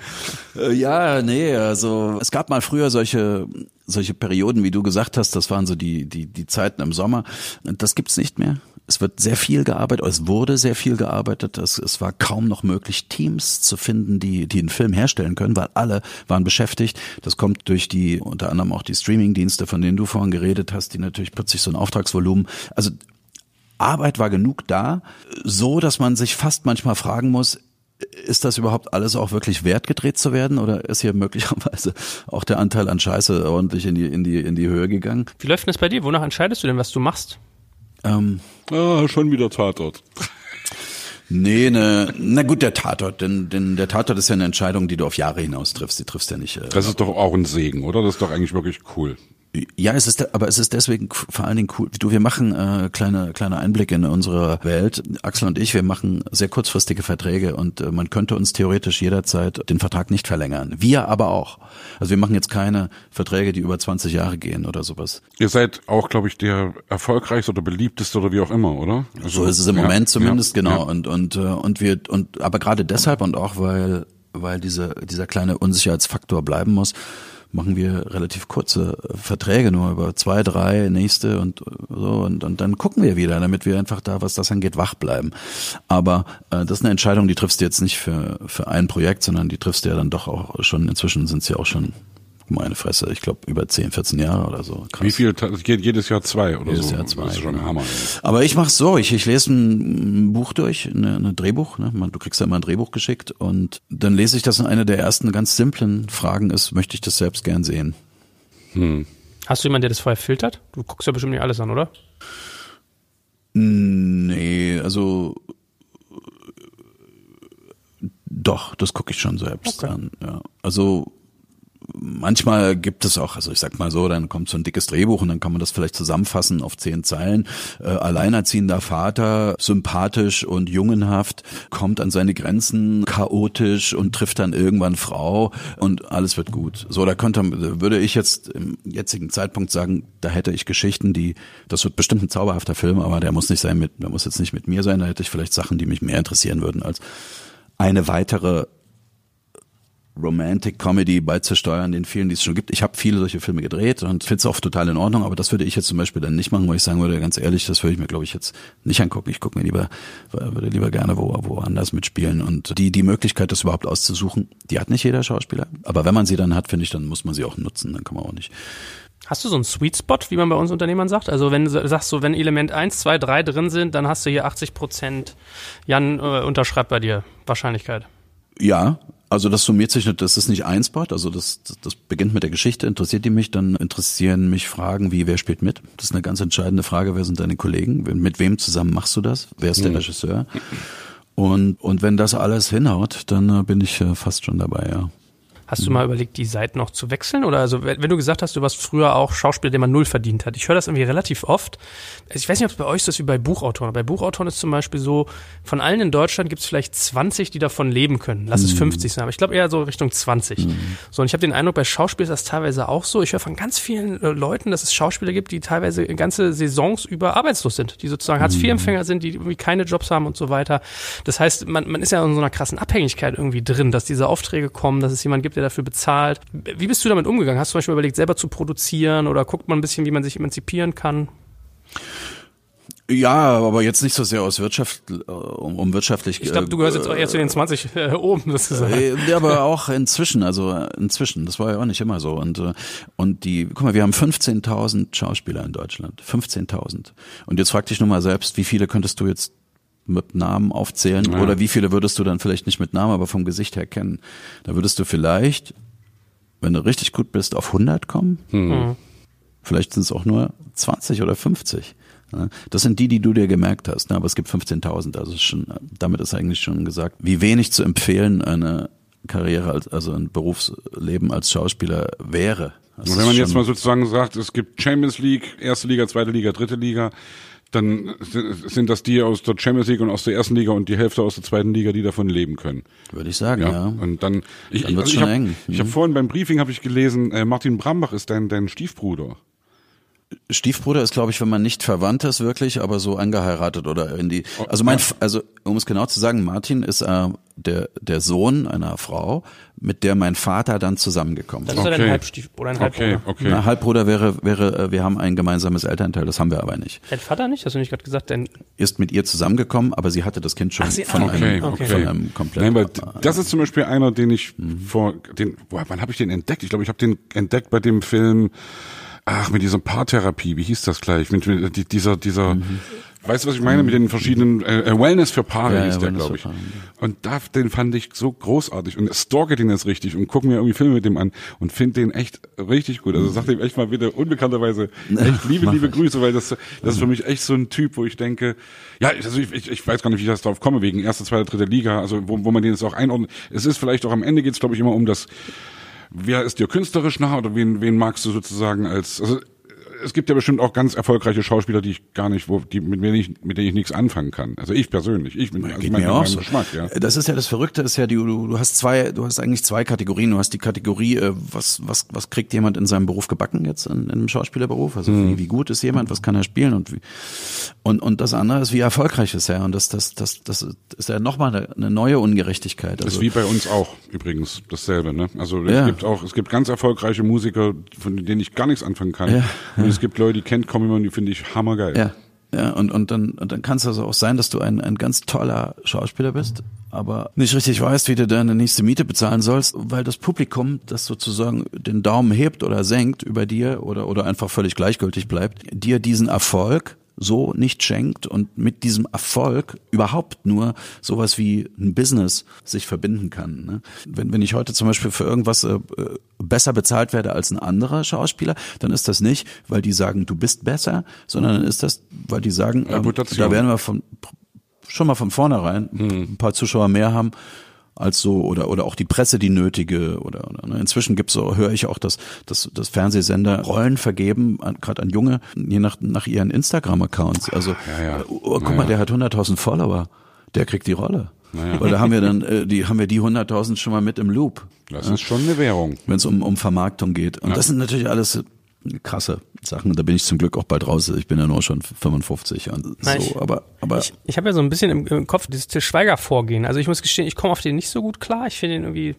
Äh, Ja, nee, also es gab mal früher solche solche Perioden, wie du gesagt hast, das waren so die die die Zeiten im Sommer. Das gibt's nicht mehr. Es wird sehr viel gearbeitet, es wurde sehr viel gearbeitet. Es, es war kaum noch möglich, Teams zu finden, die die einen Film herstellen können, weil alle waren beschäftigt. Das kommt durch die unter anderem auch die Streamingdienste, von denen du vorhin geredet hast, die natürlich plötzlich so ein Auftragsvolumen. Also Arbeit war genug da, so dass man sich fast manchmal fragen muss, ist das überhaupt alles auch wirklich wert gedreht zu werden oder ist hier möglicherweise auch der Anteil an Scheiße ordentlich in die in die in die Höhe gegangen? Wie läuft denn das bei dir? Wonach entscheidest du denn, was du machst? Ähm, Ah, schon wieder Tatort. nee, ne, na gut, der Tatort, denn, denn der Tatort ist ja eine Entscheidung, die du auf Jahre hinaus triffst. Die triffst ja nicht. Äh, Das ist doch auch ein Segen, oder? Das ist doch eigentlich wirklich cool. Ja, es ist, aber es ist deswegen vor allen Dingen cool. Du, wir machen äh, kleine kleine Einblicke in unsere Welt. Axel und ich, wir machen sehr kurzfristige Verträge und äh, man könnte uns theoretisch jederzeit den Vertrag nicht verlängern. Wir aber auch. Also wir machen jetzt keine Verträge, die über 20 Jahre gehen oder sowas. Ihr seid auch, glaube ich, der erfolgreichste oder beliebteste oder wie auch immer, oder? Also, So ist es im ja, Moment zumindest, ja, genau. Ja. Und und äh, und wir und aber gerade deshalb und auch weil weil diese dieser kleine Unsicherheitsfaktor bleiben muss, machen wir relativ kurze äh, Verträge nur über zwei, drei nächste und äh, so und und dann gucken wir wieder, damit wir einfach da, was das angeht, wach bleiben. Aber äh, das ist eine Entscheidung, die triffst du jetzt nicht für für ein Projekt, sondern die triffst du ja dann doch auch schon. Inzwischen sind es ja auch schon meine Fresse, ich glaube über 10, 14 Jahre oder so. Krass. Wie viel? Geht jedes Jahr zwei oder Jedes so? Jahr zwei, Das ist schon ein genau. Hammer. Aber ich mach's so, ich, ich lese ein Buch durch, eine, eine Drehbuch, ne? Du kriegst ja immer ein Drehbuch geschickt und dann lese ich das und eine der ersten ganz simplen Fragen ist, möchte ich das selbst gern sehen? Hast du jemanden, der das vorher filtert? Du guckst ja bestimmt nicht alles an, oder? Nee, also doch, das gucke ich schon selbst Okay. an. Ja. Also manchmal gibt es auch, also ich sag mal so, dann kommt so ein dickes Drehbuch und dann kann man das vielleicht zusammenfassen auf zehn Zeilen. Äh, alleinerziehender Vater, sympathisch und jungenhaft, kommt an seine Grenzen, chaotisch und trifft dann irgendwann Frau und alles wird gut. So, da könnte, würde ich jetzt im jetzigen Zeitpunkt sagen, da hätte ich Geschichten, die, das wird bestimmt ein zauberhafter Film, aber der muss nicht sein mit, der muss jetzt nicht mit mir sein, da hätte ich vielleicht Sachen, die mich mehr interessieren würden als eine weitere Romantic Comedy beizusteuern, den vielen, die es schon gibt. Ich habe viele solche Filme gedreht und finde es auch total in Ordnung, aber das würde ich jetzt zum Beispiel dann nicht machen, weil ich sagen würde, ganz ehrlich, das würde ich mir, glaube ich, jetzt nicht angucken. Ich gucke mir lieber, würde lieber gerne wo, woanders mitspielen. Und die, die Möglichkeit, das überhaupt auszusuchen, die hat nicht jeder Schauspieler. Aber wenn man sie dann hat, finde ich, dann muss man sie auch nutzen. Dann kann man auch nicht. Hast du so einen Sweet Spot, wie man bei uns Unternehmern sagt? Also wenn du sagst, so wenn Element 1, 2, 3 drin sind, dann hast du hier 80 Prozent. Jan äh, unterschreibt bei dir Wahrscheinlichkeit. Ja, also das summiert sich nicht, das ist nicht ein Spot, also das, das, das beginnt mit der Geschichte, interessiert die mich, dann interessieren mich Fragen wie, wer spielt mit? Das ist eine ganz entscheidende Frage, wer sind deine Kollegen? Mit wem zusammen machst du das? Wer ist der Regisseur? Und, und wenn das alles hinhaut, dann äh, bin ich äh, fast schon dabei, ja. Hast du mal überlegt, die Seiten noch zu wechseln? Oder also, wenn du gesagt hast, du warst früher auch Schauspieler, der man null verdient hat. Ich höre das irgendwie relativ oft. Also Ich weiß nicht, ob es bei euch so ist wie bei Buchautoren. Bei Buchautoren ist zum Beispiel so, von allen in Deutschland gibt es vielleicht 20, die davon leben können. Lass es 50 sein, aber ich glaube eher so Richtung 20. So, und ich habe den Eindruck, bei Schauspielern ist das teilweise auch so. Ich höre von ganz vielen äh, Leuten, dass es Schauspieler gibt, die teilweise ganze Saisons über arbeitslos sind, die sozusagen Hartz-IV-Empfänger sind, die irgendwie keine Jobs haben und so weiter. Das heißt, man, man ist ja in so einer krassen Abhängigkeit irgendwie drin, dass diese Aufträge kommen, dass es jemanden gibt, der dafür bezahlt. Wie bist du damit umgegangen? Hast du zum Beispiel überlegt, selber zu produzieren oder guckt man ein bisschen, wie man sich emanzipieren kann? Ja, aber jetzt nicht so sehr aus Wirtschaft, äh, um, um wirtschaftlich. Ich glaube, du gehörst jetzt eher zu den 20 äh, oben, sozusagen. Äh, ja, aber auch inzwischen, also inzwischen, das war ja auch nicht immer so. Und, äh, und die, guck mal, wir haben 15.000 Schauspieler in Deutschland. 15.000. Und jetzt frag dich nur mal selbst, wie viele könntest du jetzt mit Namen aufzählen Ja. oder wie viele würdest du dann vielleicht nicht mit Namen, aber vom Gesicht her kennen? Da würdest du vielleicht, wenn du richtig gut bist, auf 100 kommen. Mhm. Vielleicht sind es auch nur 20 oder 50. Ja, Das sind die, die du dir gemerkt hast, ne? aber es gibt 15.000. Also ist schon, damit ist eigentlich schon gesagt, wie wenig zu empfehlen eine Karriere, als, also ein Berufsleben als Schauspieler wäre. Das wenn man jetzt mal sozusagen sagt, es gibt Champions League, erste Liga, zweite Liga, dritte Liga, dann sind das die aus der Champions League und aus der ersten Liga und die Hälfte aus der zweiten Liga, die davon leben können. würde ich sagen, Ja. ja. Und dann, ich, Dann wird's ich, schon hab, eng. Ich habe Mhm. vorhin beim Briefing habe ich gelesen, äh, Martin Brambach ist dein, dein Stiefbruder. Stiefbruder ist, glaube ich, wenn man nicht verwandt ist wirklich, aber so angeheiratet oder in die. Also mein, F- also um es genau zu sagen, Martin ist äh, der der Sohn einer Frau, mit der mein Vater dann zusammengekommen Das ist. ist ja Okay. dein Halbstief oder ein Okay, Halbbruder. okay. Na, Halbbruder wäre wäre, äh, wir haben ein gemeinsames Elternteil, das haben wir aber nicht. Dein Vater nicht? Hast du nicht gerade gesagt? Dein, Ist mit ihr zusammengekommen, aber sie hatte das Kind schon Ach, sie- von, ah, Okay, einem, okay. von einem komplett. Nein, weil das ist zum Beispiel einer, den ich vor, den, boah, wann habe ich den entdeckt? Ich glaube, ich habe den entdeckt bei dem Film, ach, mit dieser Paartherapie, wie hieß das gleich? Mit, mit die- dieser, dieser, weißt du, was ich meine? Mit den verschiedenen, äh, Wellness für Paare Ja, ja, hieß der, Wellness glaube ich. Und da, den fand ich so großartig und stalke den jetzt richtig und gucke mir irgendwie Filme mit dem an und finde den echt richtig gut. Also sag dem echt mal bitte unbekannterweise echt liebe, liebe. Grüße, weil das, das ist für mich echt so ein Typ, wo ich denke, ja, also ich, ich, ich weiß gar nicht, wie ich das drauf komme, wegen erste, zweite, dritte Liga, also wo, wo man den jetzt auch einordnet. Es ist vielleicht auch am Ende geht's, glaube ich, immer um das, wer ist dir künstlerisch nah oder wen, wen magst du sozusagen als, also es gibt ja bestimmt auch ganz erfolgreiche Schauspieler, die ich gar nicht, wo, die, mit denen ich, mit denen ich nichts anfangen kann. Also ich persönlich, ich bin, also Geht mein, mir auch so. Geschmack, ja. Das ist ja das Verrückte, ist ja die, du, du hast zwei, du hast eigentlich zwei Kategorien. Du hast die Kategorie, äh, was, was, was kriegt jemand in seinem Beruf gebacken jetzt in, in einem Schauspielerberuf? Also Mhm. wie, wie gut ist jemand, was kann er spielen und wie, und, und das andere ist, wie erfolgreich ist er? Und das, das, das, das ist ja nochmal eine, eine neue Ungerechtigkeit. Das Also, ist wie bei uns auch übrigens dasselbe, ne? Also es Ja. gibt auch, es gibt ganz erfolgreiche Musiker, von denen ich gar nichts anfangen kann. Ja, Und es gibt Leute, die kennt jemand, die finde ich hammergeil. Ja, ja, und, und dann, und dann kann es also auch sein, dass du ein, ein ganz toller Schauspieler bist, aber nicht richtig weißt, wie du deine nächste Miete bezahlen sollst, weil das Publikum, das sozusagen den Daumen hebt oder senkt über dir oder, oder einfach völlig gleichgültig bleibt, dir diesen Erfolg so nicht schenkt und mit diesem Erfolg überhaupt nur sowas wie ein Business sich verbinden kann. Ne? Wenn, wenn ich heute zum Beispiel für irgendwas äh, äh, besser bezahlt werde als ein anderer Schauspieler, dann ist das nicht, weil die sagen, du bist besser, sondern dann ist das, weil die sagen, Reputation. da werden wir von schon mal von vornherein ein paar Zuschauer mehr haben als so oder oder auch die Presse die nötige oder, oder ne. inzwischen gibt's so höre ich auch dass dass dass Fernsehsender Rollen vergeben gerade an junge je nach nach ihren Instagram Accounts also Ja, ja. äh, oh, guck Ja, mal ja. der hat 100.000 Follower der kriegt die Rolle ja. oder haben wir dann äh, die haben wir die 100.000 schon mal mit im Loop Das ist schon eine Währung. wenn es um, um Vermarktung geht. Und Ja. das sind natürlich alles krasse Sachen. Da bin ich zum Glück auch bald raus. Ich bin ja nur schon 55 und ich- so. Aber, aber Ich, ich habe ja so ein bisschen im, im Kopf dieses Til Schweiger-Vorgehen. Also ich muss gestehen, ich komme auf den nicht so gut klar. Ich finde ihn irgendwie.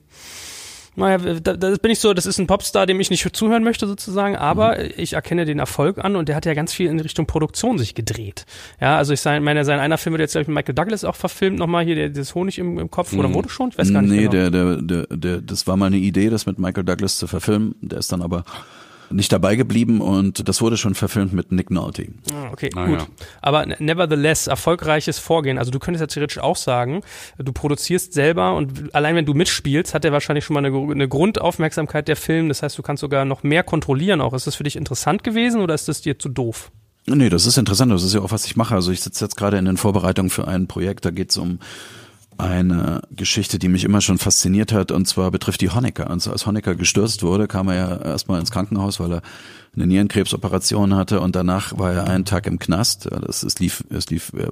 Naja, da, da bin ich so, das ist ein Popstar, dem ich nicht zuhören möchte sozusagen, aber ich erkenne den Erfolg an und der hat ja ganz viel in Richtung Produktion sich gedreht. Ja, also ich meine, sein einer Film wird jetzt, glaube ich, mit Michael Douglas auch verfilmt, nochmal hier, der, das Honig im, im Kopf, oder wurde schon? Ich weiß gar nicht nee, genau. der, der, der, der, das war mal eine Idee, das mit Michael Douglas zu verfilmen. Der ist dann aber nicht dabei geblieben und das wurde schon verfilmt mit Nick Nolte. Ah, Okay, Ah, gut. ja. Aber ne- nevertheless, erfolgreiches Vorgehen. Also du könntest ja theoretisch auch sagen, du produzierst selber und allein wenn du mitspielst, hat der wahrscheinlich schon mal eine, eine Grundaufmerksamkeit der Film. Das heißt, du kannst sogar noch mehr kontrollieren auch. Ist das für dich interessant gewesen oder ist das dir zu doof? Nee, das ist interessant. Das ist ja auch, was ich mache. Also ich sitze jetzt gerade in den Vorbereitungen für ein Projekt. Da geht es um eine Geschichte, die mich immer schon fasziniert hat, und zwar betrifft die Honecker. Und als Honecker gestürzt wurde, kam er ja erstmal ins Krankenhaus, weil er eine Nierenkrebsoperation hatte und danach war er einen Tag im Knast. Das, es lief, es lief, äh,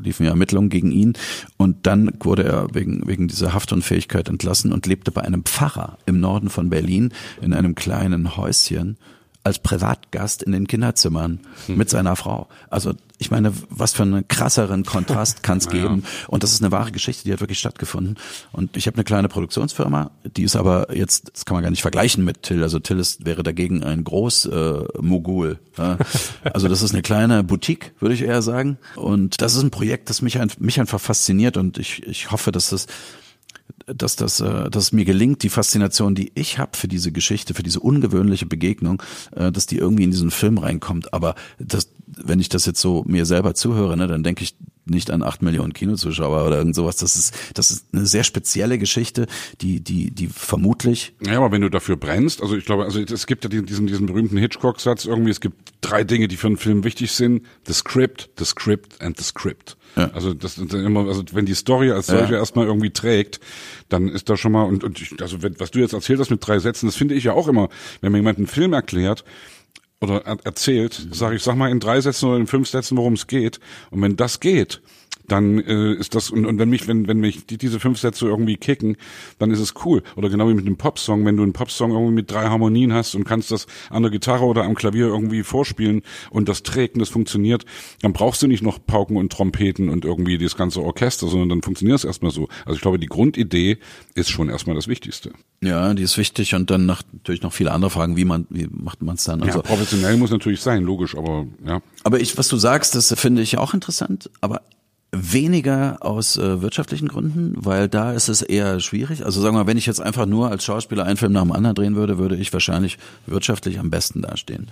liefen ja Ermittlungen gegen ihn und dann wurde er wegen, wegen dieser Haftunfähigkeit entlassen und lebte bei einem Pfarrer im Norden von Berlin in einem kleinen Häuschen als Privatgast in den Kinderzimmern mit seiner Frau. Also ich meine, was für einen krasseren Kontrast kann es geben. Und das ist eine wahre Geschichte, die hat wirklich stattgefunden. Und ich habe eine kleine Produktionsfirma, die ist aber jetzt, das kann man gar nicht vergleichen mit Till. Also Till ist, wäre dagegen ein groß äh. Also das ist eine kleine Boutique, würde ich eher sagen. Und das ist ein Projekt, das mich, ein, mich einfach fasziniert und ich, ich hoffe, dass das dass das, äh, dass mir gelingt, die Faszination, die ich habe für diese Geschichte, für diese ungewöhnliche Begegnung, äh, dass die irgendwie in diesen Film reinkommt. Aber das, wenn ich das jetzt so mir selber zuhöre, ne, dann denke ich nicht an acht Millionen Kinozuschauer oder irgend sowas. Das ist, das ist eine sehr spezielle Geschichte, die, die, die vermutlich. Ja, aber wenn du dafür brennst, also ich glaube, also es gibt ja diesen, diesen berühmten Hitchcock-Satz irgendwie, es gibt drei Dinge, die für einen Film wichtig sind. The script, the script and the script. Ja. Also das immer, also wenn die Story als solche ja. erstmal irgendwie trägt, dann ist da schon mal und, und ich, also wenn, was du jetzt erzählt hast mit drei Sätzen, das finde ich ja auch immer, wenn mir jemand einen Film erklärt oder er erzählt, sage ich, sag mal in drei Sätzen oder in fünf Sätzen, worum es geht. Und wenn das geht, dann äh, ist das und, und wenn mich wenn wenn mich die, diese fünf Sätze irgendwie kicken, dann ist es cool oder genau wie mit einem Popsong, wenn du einen Popsong irgendwie mit drei Harmonien hast und kannst das an der Gitarre oder am Klavier irgendwie vorspielen und das trägt und das funktioniert, dann brauchst du nicht noch Pauken und Trompeten und irgendwie das ganze Orchester, sondern dann funktioniert es erstmal so. Also ich glaube, die Grundidee ist schon erstmal das Wichtigste. Ja, die ist wichtig und dann nach, natürlich noch viele andere Fragen, wie man wie macht man es dann? Also, ja, professionell muss natürlich sein, logisch, aber ja. Aber ich, was du sagst, das finde ich auch interessant, aber Weniger aus äh, wirtschaftlichen Gründen, weil da ist es eher schwierig. Also sagen wir mal, wenn ich jetzt einfach nur als Schauspieler einen Film nach dem anderen drehen würde, würde ich wahrscheinlich wirtschaftlich am besten dastehen.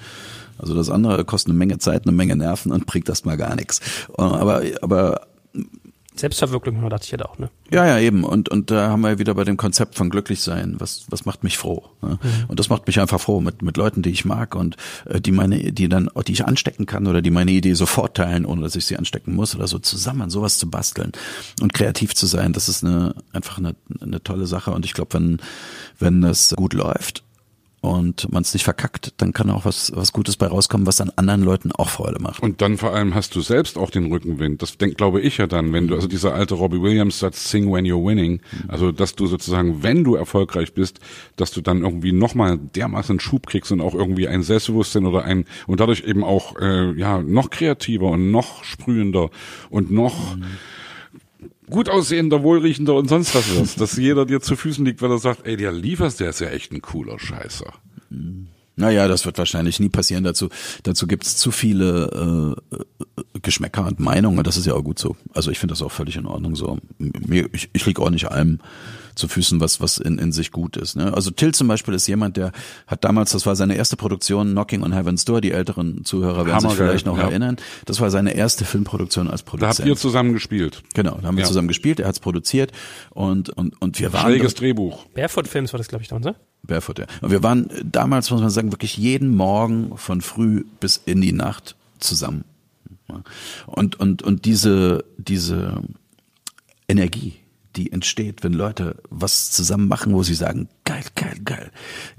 Also das andere kostet eine Menge Zeit, eine Menge Nerven und bringt das mal gar nichts. Aber, aber Selbstverwirklichung, dachte ich ja auch, ne? Ja, ja, eben. Und, und da haben wir wieder bei dem Konzept von glücklich sein. Was, was macht mich froh? Ne? Mhm. Und das macht mich einfach froh mit, mit Leuten, die ich mag und äh, die meine, die dann, die ich anstecken kann oder die meine Idee sofort teilen, ohne dass ich sie anstecken muss oder so zusammen sowas zu basteln und kreativ zu sein. Das ist eine, einfach eine, eine tolle Sache. Und ich glaube, wenn, wenn das gut läuft, und man es nicht verkackt, dann kann auch was, was Gutes bei rauskommen, was dann anderen Leuten auch Freude macht. Und dann vor allem hast du selbst auch den Rückenwind. Das denk, glaube ich ja dann, wenn du, also dieser alte Robbie Williams Satz, sing when you're winning, also dass du sozusagen, wenn du erfolgreich bist, dass du dann irgendwie nochmal dermaßen Schub kriegst und auch irgendwie ein Selbstbewusstsein oder ein, und dadurch eben auch, äh, ja, noch kreativer und noch sprühender und noch, mhm gut aussehender, wohlriechender und sonst was wirst, dass jeder dir zu Füßen liegt, weil er sagt, ey, der lieferst, der ist ja echt ein cooler Scheißer. Naja, das wird wahrscheinlich nie passieren. Dazu, dazu gibt's zu viele äh, Geschmäcker und Meinungen. Das ist ja auch gut so. Also ich finde das auch völlig in Ordnung so. Ich, ich liege auch nicht allem zu Füßen, was, was in, in sich gut ist. Ne? Also Till zum Beispiel ist jemand, der hat damals, das war seine erste Produktion, Knocking on Heaven's Door, die älteren Zuhörer werden sich vielleicht noch ja. erinnern. Das war seine erste Filmproduktion als Produzent. Da habt ihr zusammen gespielt. Genau, da haben wir ja. zusammen gespielt, er hat's produziert und, und, und wir waren. Schräges Drehbuch. Barefoot Films war das, glaube ich, damals, ne? Barefoot, ja. Und wir waren damals, muss man sagen, wirklich jeden Morgen von früh bis in die Nacht zusammen. Und, und, und diese, diese Energie, die entsteht, wenn Leute was zusammen machen, wo sie sagen, geil, geil, geil.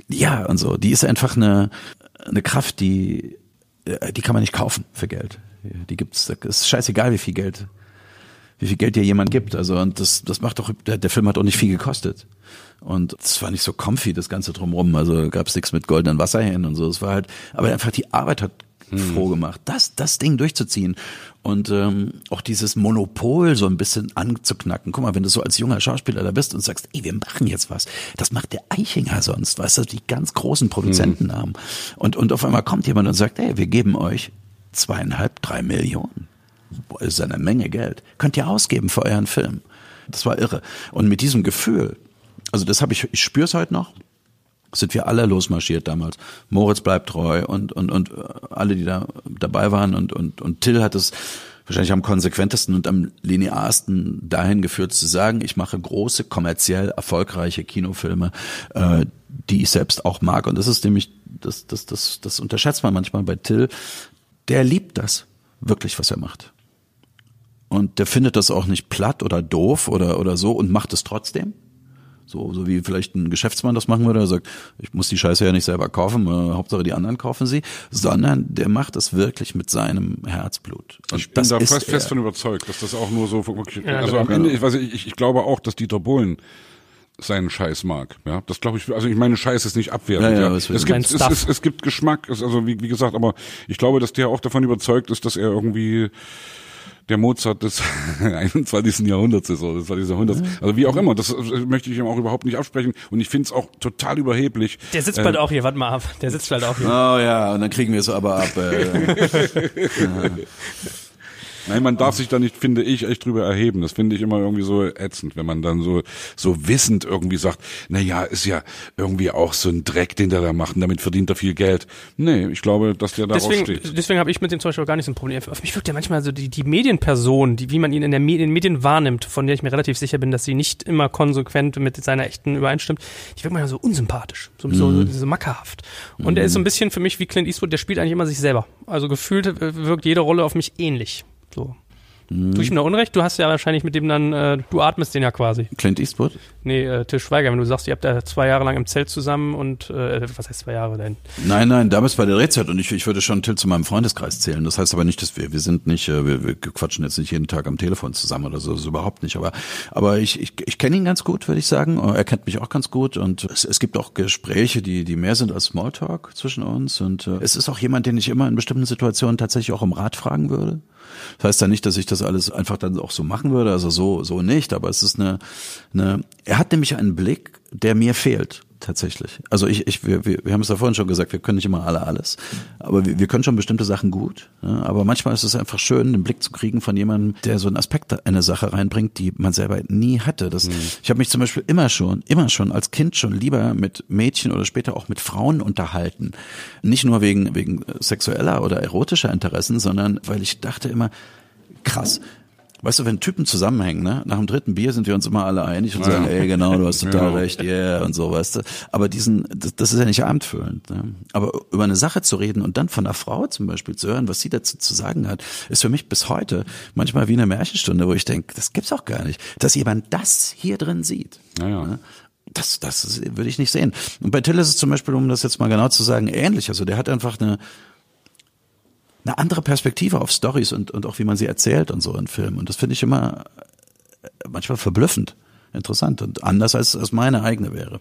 Ja, und so. Die ist einfach eine, eine Kraft, die, die kann man nicht kaufen für Geld. Die gibt's, es ist scheißegal, wie viel Geld, wie viel Geld dir jemand gibt. Also, und das, das macht doch, der, der Film hat auch nicht viel gekostet. Und es war nicht so comfy, das Ganze drumherum. Also gab's nichts mit goldenen Wasserhähnen und so. Es war halt, aber einfach die Arbeit hat hm. froh gemacht, das, das Ding durchzuziehen und ähm, auch dieses Monopol so ein bisschen anzuknacken. Guck mal, wenn du so als junger Schauspieler da bist und sagst, ey, wir machen jetzt was, das macht der Eichinger sonst, weißt du, die ganz großen Produzenten mhm. haben. Und, und auf einmal kommt jemand und sagt, ey, wir geben euch zweieinhalb, drei Millionen. Boah, ist eine Menge Geld. Könnt ihr ausgeben für euren Film. Das war irre. Und mit diesem Gefühl, also das habe ich, ich spüre es heute noch, sind wir alle losmarschiert damals. Moritz bleibt treu und, und, und äh, alle, die da dabei waren und, und, und Till hat es wahrscheinlich am konsequentesten und am linearsten dahin geführt zu sagen, ich mache große, kommerziell erfolgreiche Kinofilme, äh, die ich selbst auch mag. Und das ist nämlich, das, das, das, das unterschätzt man manchmal bei Till. Der liebt das wirklich, was er macht. Und der findet das auch nicht platt oder doof oder, oder so und macht es trotzdem. So, so wie vielleicht ein Geschäftsmann das machen würde, der sagt, ich muss die Scheiße ja nicht selber kaufen, äh, Hauptsache die anderen kaufen sie, sondern der macht das wirklich mit seinem Herzblut. Und ich bin da fest, fest von überzeugt, dass das auch nur so wirklich, ja, also am Ende, ich, weiß, ich, ich glaube auch, dass Dieter Bohlen seinen Scheiß mag. Ja, das glaube ich. Also ich meine, Scheiß ist nicht abwertend. Ja, ja, Ja, es gibt es, es, es gibt Geschmack. Es, also wie, wie gesagt, aber ich glaube, dass der auch davon überzeugt ist, dass er irgendwie der Mozart des 21. Jahrhunderts ist oder des 20. Jahrhunderts. Also wie auch immer, das äh, möchte ich ihm auch überhaupt nicht absprechen. Und ich finde es auch total überheblich. Der sitzt Äh, bald auch hier, warte mal ab. Der sitzt bald auch hier. Oh ja, und dann kriegen wir es aber ab. Äh. Nein, man darf sich da nicht, finde ich, echt drüber erheben. Das finde ich immer irgendwie so ätzend, wenn man dann so, so wissend irgendwie sagt, na ja, ist ja irgendwie auch so ein Dreck, den der da macht und damit verdient er viel Geld. Nee, ich glaube, dass der Deswegen, steht. deswegen habe ich mit dem zum Beispiel gar nicht so ein Problem. Auf mich wirkt ja manchmal so die, die Medienperson, die, wie man ihn in, der Me- in den Medien wahrnimmt, von der ich mir relativ sicher bin, dass sie nicht immer konsequent mit seiner echten übereinstimmt, die wirkt manchmal so unsympathisch, so, so, Mhm. so, so mackerhaft. Und er ist so ein bisschen für mich wie Clint Eastwood, der spielt eigentlich immer sich selber. Also gefühlt äh, wirkt jede Rolle auf mich ähnlich. So. Mhm. Tue ich ihm da Unrecht? Du hast ja wahrscheinlich mit dem dann, äh, du atmest den ja quasi. Clint Eastwood? Nee, äh, Til Schweiger, wenn du sagst, ihr habt da zwei Jahre lang im Zelt zusammen und, äh, was heißt zwei Jahre denn? Nein, nein, damals bei der Drehzeit und ich, ich würde schon Till zu meinem Freundeskreis zählen. Das heißt aber nicht, dass wir, wir sind nicht, äh, wir, wir quatschen jetzt nicht jeden Tag am Telefon zusammen oder so, das ist überhaupt nicht. Aber, aber ich, ich, ich kenne ihn ganz gut, würde ich sagen. Er kennt mich auch ganz gut und es, es gibt auch Gespräche, die, die mehr sind als Smalltalk zwischen uns und äh, es ist auch jemand, den ich immer in bestimmten Situationen tatsächlich auch um Rat fragen würde. Das heißt ja nicht, dass ich das alles einfach dann auch so machen würde, also so, so nicht, aber es ist eine, eine, er hat nämlich einen Blick, der mir fehlt tatsächlich. Also ich, ich wir, wir, wir haben es ja vorhin schon gesagt, wir können nicht immer alle alles, aber wir, wir können schon bestimmte Sachen gut. Ja, aber manchmal ist es einfach schön, den Blick zu kriegen von jemandem, der so einen Aspekt in eine Sache reinbringt, die man selber nie hatte. Das, Ich habe mich zum Beispiel immer schon, immer schon als Kind schon lieber mit Mädchen oder später auch mit Frauen unterhalten. Nicht nur wegen, wegen sexueller oder erotischer Interessen, sondern weil ich dachte immer, krass. Weißt du, wenn Typen zusammenhängen, ne? nach dem dritten Bier sind wir uns immer alle einig und sagen, ey, genau, du hast total Ja. recht, yeah, und so, weißt du. Aber diesen, das, das ist ja nicht abendfüllend. Ne? Aber über eine Sache zu reden und dann von einer Frau zum Beispiel zu hören, was sie dazu zu sagen hat, ist für mich bis heute manchmal wie eine Märchenstunde, wo ich denke, das gibt's auch gar nicht, dass jemand das hier drin sieht. Naja. Ne? Das, das würde ich nicht sehen. Und bei Till ist es zum Beispiel, um das jetzt mal genau zu sagen, ähnlich. Also der hat einfach eine, eine andere Perspektive auf Stories und, und auch wie man sie erzählt und so in Filmen. Und das finde ich immer äh, manchmal verblüffend interessant und anders als, als meine eigene wäre.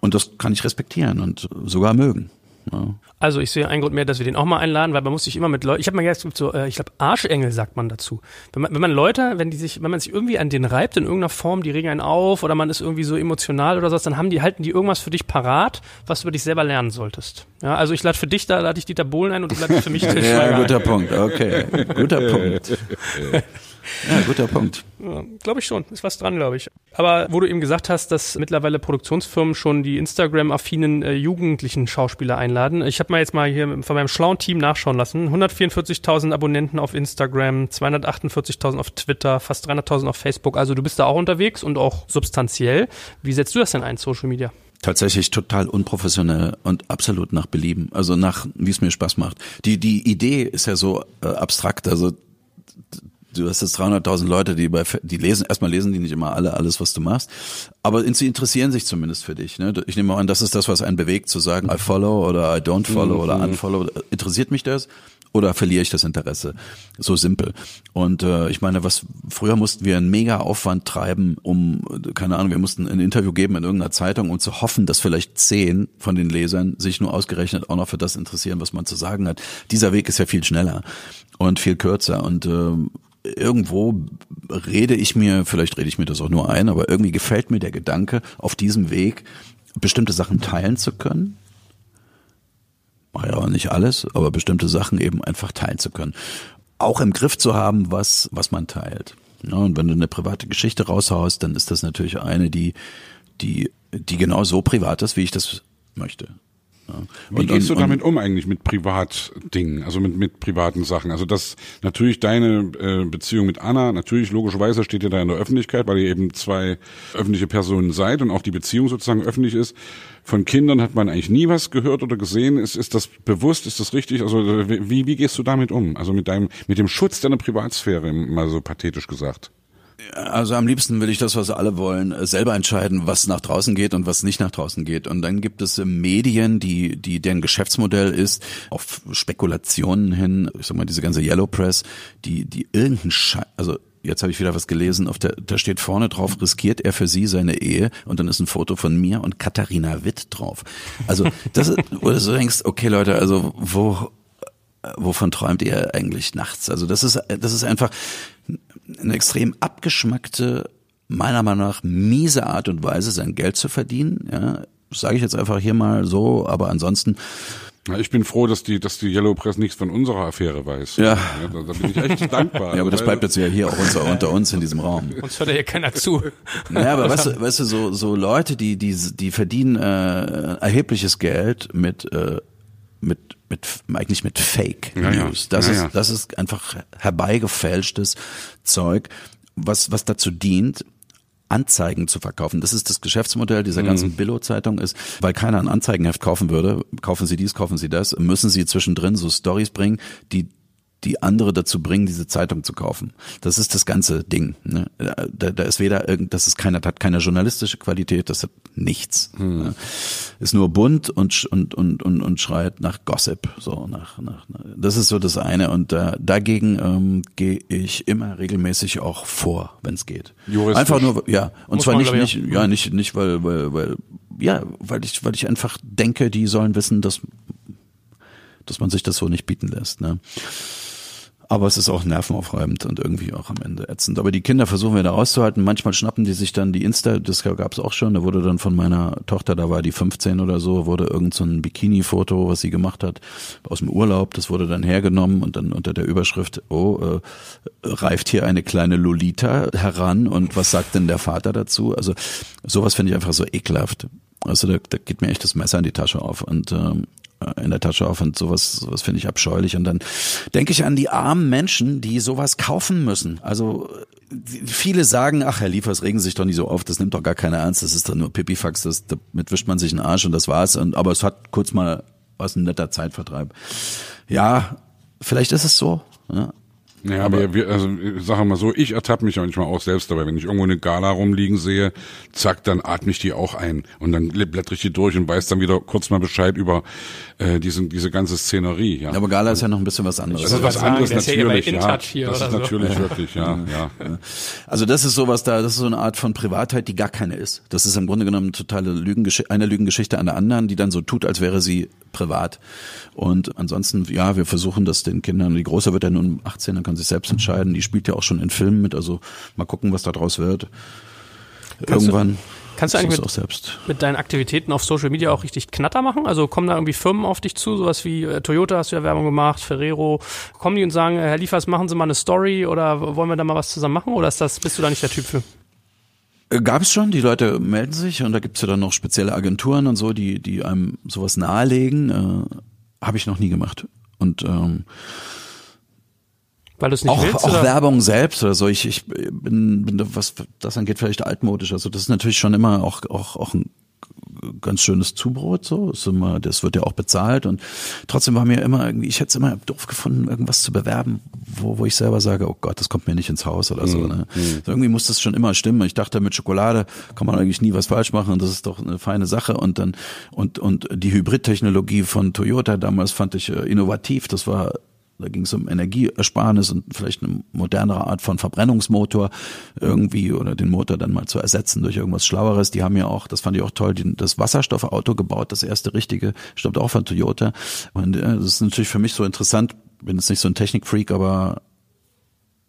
Und das kann ich respektieren und sogar mögen. Ja. Also ich sehe einen Grund mehr, dass wir den auch mal einladen, weil man muss sich immer mit Leuten, ich habe mal gesagt, es gibt so, äh, ich glaube Arschengel sagt man dazu. Wenn man, wenn man Leute, wenn die sich, wenn man sich irgendwie an den reibt in irgendeiner Form, die regen einen auf oder man ist irgendwie so emotional oder sowas, dann haben die, halten die irgendwas für dich parat, was du über dich selber lernen solltest. Ja, also ich lade für dich, da lade ich Dieter Bohlen ein und du ladest für mich Til Ja, guter Punkt. Okay, guter Punkt. Ja, guter Punkt. Ja, glaube ich schon. Ist was dran, glaube ich. Aber wo du eben gesagt hast, dass mittlerweile Produktionsfirmen schon die Instagram-affinen äh, jugendlichen Schauspieler einladen. Ich habe mal jetzt mal hier von meinem schlauen Team nachschauen lassen. 144.000 Abonnenten auf Instagram, 248.000 auf Twitter, fast 300.000 auf Facebook. Also du bist da auch unterwegs und auch substanziell. Wie setzt du das denn ein, Social Media? tatsächlich total unprofessionell und absolut nach Belieben, also nach wie es mir Spaß macht. Die die Idee ist ja so äh, abstrakt, also du hast jetzt 300.000 Leute, die bei die lesen erstmal lesen die nicht immer alle alles was du machst, aber sie interessieren sich zumindest für dich, ne? Ich nehme an, das ist das was einen bewegt zu sagen I follow oder I don't follow oder unfollow, interessiert mich das? Oder verliere ich das Interesse? So simpel. Und äh, ich meine, was früher mussten wir einen mega Aufwand treiben, um, keine Ahnung, wir mussten ein Interview geben in irgendeiner Zeitung, um zu hoffen, dass vielleicht zehn von den Lesern sich nur ausgerechnet auch noch für das interessieren, was man zu sagen hat. Dieser Weg ist ja viel schneller und viel kürzer. Und ähm, irgendwo rede ich mir, vielleicht rede ich mir das auch nur ein, aber irgendwie gefällt mir der Gedanke, auf diesem Weg bestimmte Sachen teilen zu können mache ja nicht alles, aber bestimmte Sachen eben einfach teilen zu können. Auch im Griff zu haben, was, was man teilt. Ja, und wenn du eine private Geschichte raushaust, dann ist das natürlich eine, die, die, die genau so privat ist, wie ich das möchte. Wie Und- gehst und- du damit um eigentlich mit Privatdingen, also mit, mit privaten Sachen? Also das natürlich deine äh, Beziehung mit Anna, natürlich logischerweise steht ihr da in der Öffentlichkeit, weil ihr eben zwei öffentliche Personen seid und auch die Beziehung sozusagen öffentlich ist. Von Kindern hat man eigentlich nie was gehört oder gesehen. Ist, ist das bewusst? Ist das richtig? Also wie, wie gehst du damit um? Also mit deinem, mit dem Schutz deiner Privatsphäre, mal so pathetisch gesagt. Also am liebsten will ich das, was alle wollen, äh, selber entscheiden, was nach draußen geht und was nicht nach draußen geht. Und dann gibt es äh, Medien, die, die deren Geschäftsmodell ist, auf Spekulationen hin, ich sag mal, diese ganze Yellow Press, die, die irgendeinen Scheiß, also jetzt habe ich wieder was gelesen, auf der, da steht vorne drauf, riskiert er für sie seine Ehe und dann ist ein Foto von mir und Katharina Witt drauf. Also das ist, wo du so denkst, okay Leute, also wo, wovon träumt ihr eigentlich nachts? Also das ist, das ist einfach eine extrem abgeschmackte, meiner Meinung nach miese Art und Weise, sein Geld zu verdienen. Ja, sage ich jetzt einfach hier mal so, aber ansonsten Ja, ich bin froh, dass die, dass die Yellow Press nichts von unserer Affäre weiß. Ja. da, da bin ich echt dankbar. Ja, aber das bleibt jetzt ja hier auch unter, unter uns in diesem Raum. Uns hört ja hier keiner zu. Naja, aber weißt du, weißt du so, so Leute, die, die, die verdienen äh, erhebliches Geld mit, äh, mit, mit, eigentlich mit Fake. News. Das ist, das ist einfach herbeigefälschtes Zeug, was, was dazu dient, Anzeigen zu verkaufen. Das ist das Geschäftsmodell dieser Mhm. ganzen Billo-Zeitung ist, weil keiner ein Anzeigenheft kaufen würde, kaufen Sie dies, kaufen Sie das, müssen Sie zwischendrin so Stories bringen, die die andere dazu bringen, diese Zeitung zu kaufen. Das ist das ganze Ding. Ne? Da, da ist weder irgend, das ist keine, hat keine journalistische Qualität, das hat nichts. Ne? Ist nur bunt und und und und, und schreit nach Gossip. So nach, nach das ist so das eine. Und äh, dagegen ähm, gehe ich immer regelmäßig auch vor, wenn es geht. Juristisch. Einfach nur, ja. Und Muss zwar nicht, nicht, ich, ja, nicht, nicht, weil, weil, weil, ja, weil ich, weil ich einfach denke, die sollen wissen, dass dass man sich das so nicht bieten lässt. Ne? Aber es ist auch nervenaufreibend und irgendwie auch am Ende ätzend. Aber die Kinder versuchen wir da auszuhalten. Manchmal schnappen die sich dann die Insta, das gab es auch schon, da wurde dann von meiner Tochter, da war die 15 oder so, wurde irgend so ein Bikini-Foto, was sie gemacht hat, aus dem Urlaub, das wurde dann hergenommen und dann unter der Überschrift, oh, äh, reift hier eine kleine Lolita heran und was sagt denn der Vater dazu? Also sowas finde ich einfach so ekelhaft. Also da, da geht mir echt das Messer in die Tasche auf und ähm, in der Tasche auf und sowas, sowas finde ich abscheulich. Und dann denke ich an die armen Menschen, die sowas kaufen müssen. Also viele sagen, ach Herr Liefers, regen sich doch nicht so auf, das nimmt doch gar keiner ernst, das ist doch nur Pipifax, das, damit wischt man sich einen Arsch und das war's. Und, aber es hat kurz mal was ein netter Zeitvertreib. Ja, vielleicht ist es so. Ja. Ja, aber wir, also ich sage mal so, ich ertappe mich manchmal auch selbst dabei, wenn ich irgendwo eine Gala rumliegen sehe, zack, dann atme ich die auch ein und dann blättere ich die durch und weiß dann wieder kurz mal Bescheid über äh, diese, diese ganze Szenerie. Ja. Aber Gala ist ja noch ein bisschen was anderes. das ist was sagen, anderes ja natürlich, ja. Das ist so. natürlich wirklich, ja, ja. Also das ist sowas da, das ist so eine Art von Privatheit, die gar keine ist. Das ist im Grunde genommen totale Lügengeschichte, eine Lügengeschichte an der anderen, die dann so tut, als wäre sie privat. Und ansonsten, ja, wir versuchen das den Kindern. Die Große wird ja nun 18, dann kann sie selbst entscheiden. Die spielt ja auch schon in Filmen mit, also mal gucken, was da draus wird. Kannst du- Irgendwann. kannst du eigentlich mit- auch selbst. Mit deinen Aktivitäten auf Social Media auch richtig Knatter machen? Also kommen da irgendwie Firmen auf dich zu, sowas wie äh, Toyota hast du ja Werbung gemacht, Ferrero. Kommen die und sagen, äh, Herr Liefers, machen Sie mal eine Story oder wollen wir da mal was zusammen machen? Oder ist das, bist du da nicht der Typ für? Äh, Gab es schon, die Leute melden sich und da gibt's ja dann noch spezielle Agenturen und so, die, die einem sowas nahelegen. Äh, Habe ich noch nie gemacht. Und ähm, Weil du es nicht auch, willst? auch oder? Werbung selbst oder so. Ich, ich bin, bin was das angeht, vielleicht altmodisch. Also das ist natürlich schon immer auch, auch, auch ein ganz schönes Zubrot so. Ist immer, das wird ja auch bezahlt und trotzdem war mir immer irgendwie, ich hätte es immer doof gefunden, irgendwas zu bewerben, wo, wo ich selber sage, oh Gott, das kommt mir nicht ins Haus oder so. Ne? So irgendwie muss das schon immer stimmen. Ich dachte, mit Schokolade kann man eigentlich nie was falsch machen und das ist doch eine feine Sache. Und dann und und die Hybridtechnologie von Toyota damals fand ich äh, innovativ. Das war da ging es um Energieersparnis und vielleicht eine modernere Art von Verbrennungsmotor irgendwie oder den Motor dann mal zu ersetzen durch irgendwas Schlaueres. Die haben ja auch, das fand ich auch toll, das Wasserstoffauto gebaut, das erste richtige, stammt auch von Toyota. Und äh, das ist natürlich für mich so interessant, bin jetzt nicht so ein Technikfreak, aber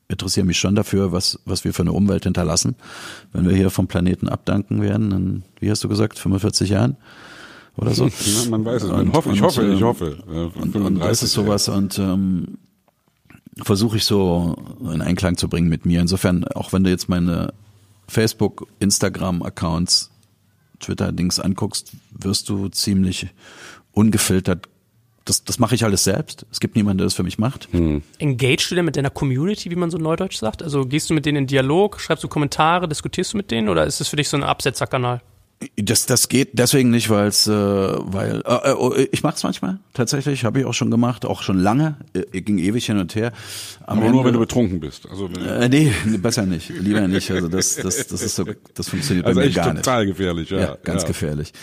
interessiere mich schon dafür, was, was wir für eine Umwelt hinterlassen, wenn wir hier vom Planeten abdanken werden, in, wie hast du gesagt, 45 Jahren oder so. Ja, man weiß es. Man Und- hoffe, ich und, hoffe, ich ähm, hoffe. Äh, Und, und das 35, ist sowas und ähm, versuche ich so in Einklang zu bringen mit mir. Insofern, auch wenn du jetzt meine Facebook, Instagram-Accounts, Twitter-Dings anguckst, wirst du ziemlich ungefiltert. Das, das mache ich alles selbst. Es gibt niemanden, der das für mich macht. Engagest du denn mit deiner Community, wie man so neudeutsch sagt? Also gehst du mit denen in Dialog, schreibst du Kommentare, diskutierst du mit denen oder ist es für dich so ein Absetzerkanal? Das, das geht deswegen nicht, weil es, äh, weil äh, äh, oh, ich mache es manchmal tatsächlich, habe ich auch schon gemacht, auch schon lange, äh, ging ewig hin und her. Am Aber nur Ende- wenn du betrunken bist. Also, Äh, nee, besser nicht, lieber nicht. Also das, das, das ist so, das funktioniert also bei mir echt gar nicht. total gefährlich. Ja, Ja, ganz gefährlich.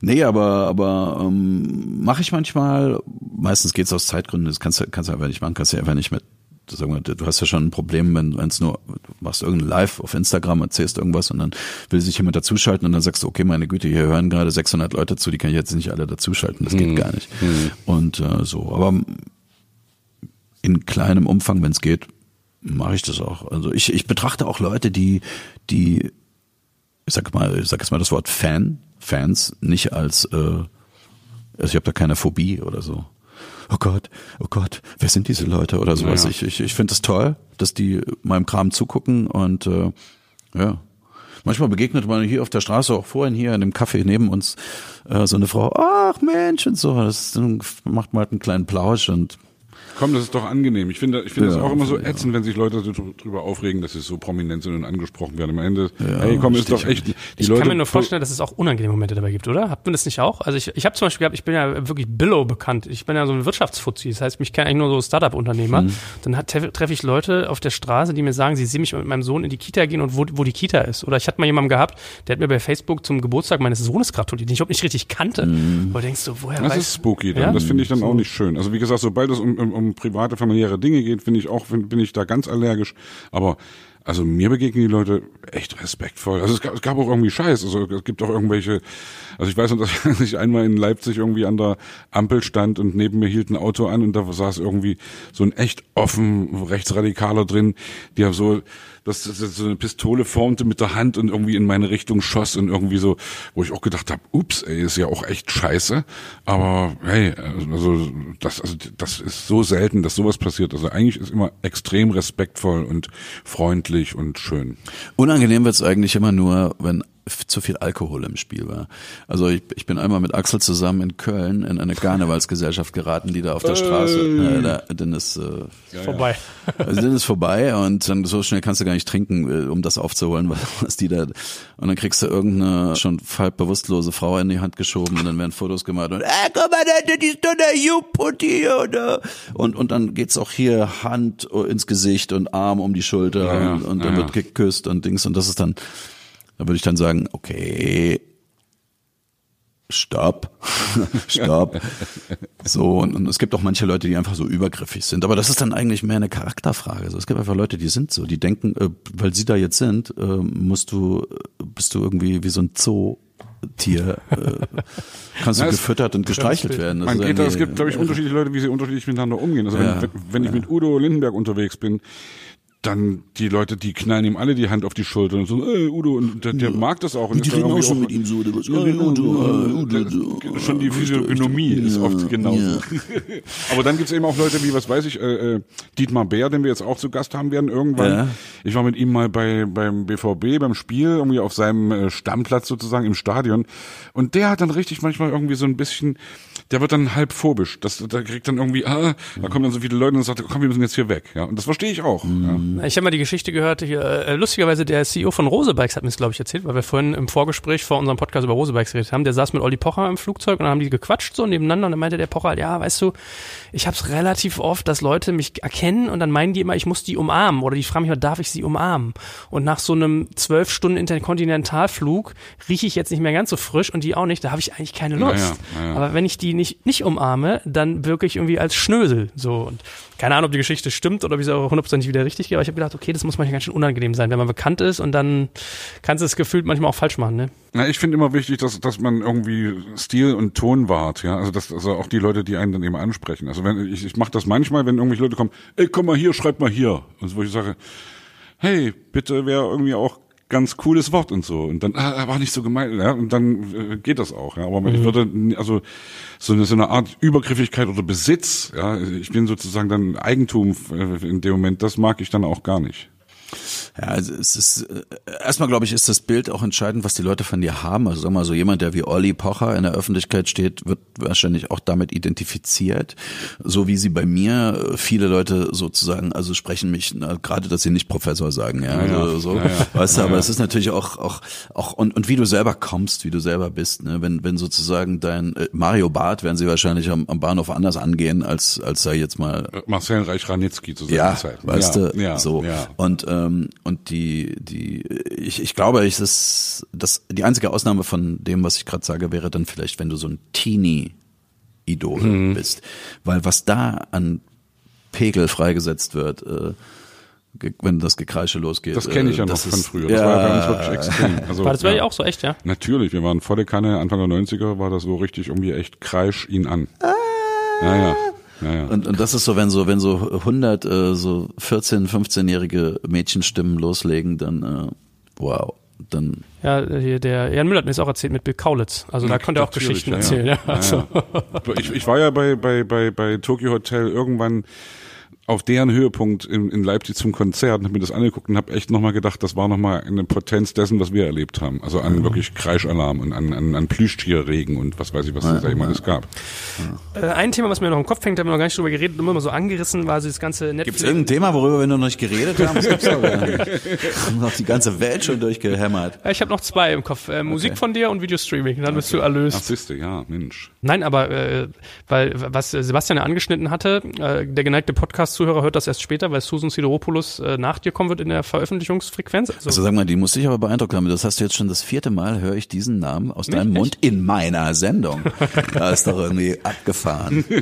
Nee, aber aber ähm, mache ich manchmal. Meistens geht's aus Zeitgründen. Das kannst du kannst du einfach nicht machen. Kannst du einfach nicht mit. Sagen wir, du hast ja schon ein Problem, wenn es nur machst irgendein Live auf Instagram, erzählst irgendwas und dann will sich jemand dazuschalten und dann sagst du, okay, meine Güte, hier hören gerade 600 Leute zu, die kann ich jetzt nicht alle dazuschalten, das geht Mhm. gar nicht. Und äh, so, aber in kleinem Umfang, wenn es geht, mache ich das auch. Also ich, ich betrachte auch Leute, die, die, ich sag mal, ich sag jetzt mal das Wort Fan, Fans, nicht als, äh, also ich habe da keine Phobie oder so. Oh Gott, oh Gott, wer sind diese Leute oder sowas? Ja. Ich, ich, ich finde das toll, dass die meinem Kram zugucken und äh, ja. Manchmal begegnet man hier auf der Straße, auch vorhin hier in dem Café neben uns, äh, so eine Frau, ach Mensch und so, das macht man halt einen kleinen Plausch und Komm, das ist doch angenehm. Ich finde, ich finde Ja, das auch immer so ja. ätzend, wenn sich Leute so drüber aufregen, dass sie so prominent sind und angesprochen werden. Am Ende, hey, komm, ist doch echt. Die Ich Leute kann mir nur vorstellen, dass es auch unangenehme Momente dabei gibt, oder? Habt ihr das nicht auch? Also ich, ich habe zum Beispiel gehabt, ich bin ja wirklich Billow bekannt. Ich bin ja so ein Wirtschaftsfuzzi. Das heißt, mich kennen eigentlich nur so Startup-Unternehmer. Mhm. Dann treffe ich Leute auf der Straße, die mir sagen, sie sehen mich mit meinem Sohn in die Kita gehen und wo, wo die Kita ist. Oder ich hatte mal jemanden gehabt, der hat mir bei Facebook zum Geburtstag meines Sohnes gratuliert, den ich überhaupt nicht richtig kannte. Mhm. Wo du denkst du, woher Das weißt ist spooky dann. Ja? Das finde ich dann auch nicht schön. Also wie gesagt, sobald es um, um, um private, familiäre Dinge geht, finde ich auch, bin, ich da ganz allergisch. Aber also mir begegnen die Leute echt respektvoll. Also es gab, es gab auch irgendwie Scheiß. Also es gibt auch irgendwelche, also ich weiß noch, dass ich einmal in Leipzig irgendwie an der Ampel stand und neben mir hielt ein Auto an und da saß irgendwie so ein echt offen Rechtsradikaler drin, der so dass das so eine Pistole formte mit der Hand und irgendwie in meine Richtung schoss und irgendwie so, wo ich auch gedacht habe, ups, ey, ist ja auch echt scheiße. Aber hey, also das, also das ist so selten, dass sowas passiert. Also eigentlich ist immer extrem respektvoll und freundlich und schön. Unangenehm wird's eigentlich immer nur, wenn zu viel Alkohol im Spiel war. Also ich, ich bin einmal mit Axel zusammen in Köln in eine Karnevalsgesellschaft geraten, die da auf der Straße, äh, da, dann ist äh, vorbei. also dann ist vorbei und dann so schnell kannst du gar nicht trinken, äh, um das aufzuholen, was, was die da und dann kriegst du irgendeine schon halb bewusstlose Frau in die Hand geschoben und dann werden Fotos gemacht und äh, guck mal, da, die ist doch der You-Putti oder und und dann geht's auch hier Hand ins Gesicht und Arm um die Schulter Ja, ja, und, und dann ja, wird ja. geküsst und Dings und das ist dann da würde ich dann sagen, okay, Stopp, stopp. So, und, und es gibt auch manche Leute, die einfach so übergriffig sind. Aber das ist dann eigentlich mehr eine Charakterfrage. So, es gibt einfach Leute, die sind so, die denken, äh, weil sie da jetzt sind, äh, musst du, bist du irgendwie wie so ein Zootier, äh, kannst du gefüttert und gestreichelt werden. Das Man geht da, es gibt, glaube ich, unterschiedliche Leute, wie sie unterschiedlich miteinander umgehen. Also Ja, wenn, wenn, wenn ich mit Udo Lindenberg unterwegs bin, dann die Leute, die knallen ihm alle die Hand auf die Schulter und so, äh, Udo, und der, der mag das auch. Und Die reden auch schon mit ihm so, oder was? Ja, Ja, Udo, äh, Udo, Udo, schon die Physiognomie ist oft genauso. Aber dann gibt's eben auch Leute wie, was weiß ich, äh, äh, Dietmar Bär, den wir jetzt auch zu Gast haben werden irgendwann. Ja. Ich war mit ihm mal bei beim BVB, beim Spiel, irgendwie auf seinem äh, Stammplatz sozusagen im Stadion. Und der hat dann richtig manchmal irgendwie so ein bisschen, der wird dann halb phobisch. Das, da kriegt dann irgendwie, ah, da kommen dann so viele Leute und sagt, komm, wir müssen jetzt hier weg. Ja, und das verstehe ich auch. Ja. Ich habe mal die Geschichte gehört, hier, äh, lustigerweise der CEO von Rosebikes hat mir das, glaube ich, erzählt, weil wir vorhin im Vorgespräch vor unserem Podcast über Rosebikes geredet haben. Der saß mit Olli Pocher im Flugzeug und dann haben die gequatscht so nebeneinander und dann meinte der Pocher halt, ja, weißt du, ich habe es relativ oft, dass Leute mich erkennen und dann meinen die immer, ich muss die umarmen oder die fragen mich immer, darf ich sie umarmen? Und nach so einem zwölf Stunden Interkontinentalflug rieche ich jetzt nicht mehr ganz so frisch und die auch nicht, da habe ich eigentlich keine Lust. ja, ja, ja. Aber wenn ich die nicht, nicht umarme, dann wirke ich irgendwie als Schnösel. So und keine Ahnung, ob die Geschichte stimmt oder ich sie auch hundertprozentig wieder richtig gehe, aber ich habe gedacht, okay, das muss manchmal ganz schön unangenehm sein, wenn man bekannt ist und dann kannst du es gefühlt manchmal auch falsch machen, ne? Na, ich finde immer wichtig, dass, dass man irgendwie Stil und Ton wahrt, ja. Also dass also auch die Leute, die einen dann eben ansprechen. Also wenn ich, ich mache das manchmal, wenn irgendwelche Leute kommen, ey, komm mal hier, schreib mal hier. Und so, wo ich sage, hey, bitte wäre irgendwie auch ganz cooles Wort und so. Und dann, ah, war nicht so gemeint, ja, und dann äh, geht das auch, ja. Aber ich würde, also so eine, so eine Art Übergriffigkeit oder Besitz, ja, ich bin sozusagen dann Eigentum äh, in dem Moment, das mag ich dann auch gar nicht. Ja, also es ist äh, erstmal glaube ich, ist das Bild auch entscheidend, was die Leute von dir haben. Also sag mal, so jemand, der wie Olli Pocher in der Öffentlichkeit steht, wird wahrscheinlich auch damit identifiziert. So wie sie bei mir äh, viele Leute sozusagen, also sprechen mich, na, gerade dass sie nicht Professor sagen, ja. Also, ja. so, Ja, ja. weißt du, aber es ist natürlich auch, auch, auch, und, und wie du selber kommst, wie du selber bist, ne? Wenn, wenn sozusagen dein äh, Mario Barth werden sie wahrscheinlich am, am Bahnhof anders angehen, als, als sei jetzt mal Marcel Reich-Ranitzky zu seiner ja, Zeit. weißt ja, du, ja, so. Ja. Und ähm, und die die ich, ich glaube, ich das das die einzige Ausnahme von dem, was ich gerade sage, wäre dann vielleicht, wenn du so ein Teenie Idol Mhm. bist, weil was da an Pegel freigesetzt wird, äh, wenn das Gekreische losgeht. Das kenne ich ja Äh, noch das von ist- früher. Das ja, war ja uns wirklich extrem. Also, War das bei ja. auch so echt, ja? Natürlich, wir waren volle Kanne, Anfang der 90er war das so richtig irgendwie echt kreisch ihn an. Ja, ja. Ja, ja. Und, und das ist so, wenn so, wenn so 100 äh, so 14, 15-jährige Mädchenstimmen loslegen, dann äh, wow, dann Ja, hier der Jan Müller hat mir das auch erzählt mit Bill Kaulitz. Also da konnte er auch Geschichten ja, erzählen. Ja, Ja, also. ja. Ich, ich war ja bei, bei, bei, bei Tokyo Hotel irgendwann auf deren Höhepunkt in, in Leipzig zum Konzert und habe mir das angeguckt und habe echt nochmal gedacht, das war nochmal eine Potenz dessen, was wir erlebt haben. Also an wirklich Kreischalarm und an, an, an Plüschtierregen und was weiß ich, was es da immer alles gab. Äh, ein Thema, was mir noch im Kopf hängt, da haben wir noch gar nicht drüber geredet, immer mal so angerissen, war so das ganze Netflix. Gibt's irgendein Thema, worüber wir noch nicht geredet haben? Das gibt's gar nicht. Wir haben noch die ganze Welt schon durchgehämmert. Ja, Ich habe noch zwei im Kopf. Äh, Musik von dir und Videostreaming. Dann bist du Ach, erlöst. siehste, ja, Mensch. Nein, aber äh, weil was Sebastian ja angeschnitten hatte, äh, der geneigte Podcast-Zuhörer hört das erst später, weil Susan Sideropoulos äh, nach dir kommen wird in der Veröffentlichungsfrequenz. Also, Also sag mal, die muss dich aber beeindruckt haben. Das hast du jetzt schon das vierte Mal, höre ich diesen Namen aus deinem echt? Mund in meiner Sendung. Da ist doch irgendwie abgefahren.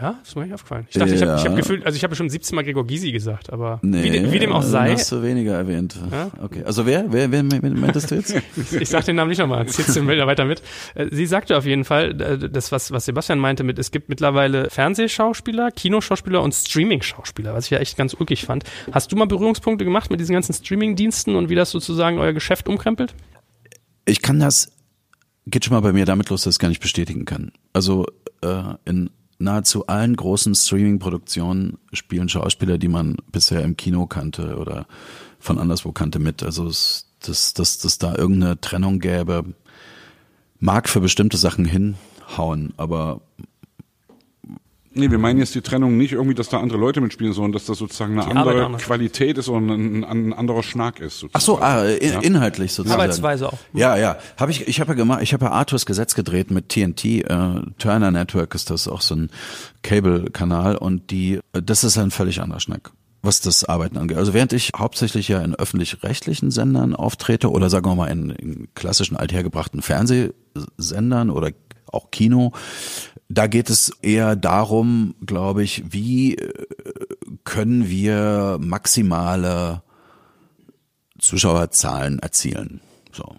ja, ist mir nicht aufgefallen. Ich dachte, ich habe Ja. ich hab gefühlt, also ich habe schon 17 Mal Gregor Gysi gesagt, aber Nee, wie, de, wie dem auch dann sei, Hast du weniger erwähnt. Ja? Okay. Also wer, wer, wer, wer meintest du jetzt? ich sag den Namen nicht nochmal, jetzt sind wir weiter mit. Äh, Sie sagte auf jeden Fall, äh, das, was, was Sebastian meinte mit, es gibt mittlerweile Fernsehschauspieler, Kinoschauspieler und Streaming-Schauspieler, was ich ja echt ganz ulkig fand. Hast du mal Berührungspunkte gemacht mit diesen ganzen Streaming-Diensten und wie das sozusagen euer Geschäft umkrempelt? Ich kann das, geht schon mal bei mir damit los, dass ich es gar nicht bestätigen kann. Also äh, in nahezu allen großen Streaming-Produktionen spielen Schauspieler, die man bisher im Kino kannte oder von anderswo kannte mit. Also dass, dass, dass da irgendeine Trennung gäbe, mag für bestimmte Sachen hinhauen, aber Nee, wir meinen jetzt die Trennung nicht irgendwie, dass da andere Leute mitspielen, sondern dass das sozusagen eine Die andere. Qualität ist und ein, ein anderer Schnack ist. Sozusagen. ach so, ah, in, Ja. inhaltlich sozusagen. Arbeitsweise auch. Ja, ja. Habe ich, ich habe ja gemacht, ich habe ja Arthurs Gesetz gedreht mit TNT, äh, Turner Network ist das auch so ein Cable-Kanal und die, das ist ein völlig anderer Schnack was das Arbeiten angeht. Also während ich hauptsächlich ja in öffentlich-rechtlichen Sendern auftrete oder sagen wir mal in, in klassischen althergebrachten Fernsehsendern oder auch Kino, da geht es eher darum, glaube ich, wie äh, können wir maximale Zuschauerzahlen erzielen. So.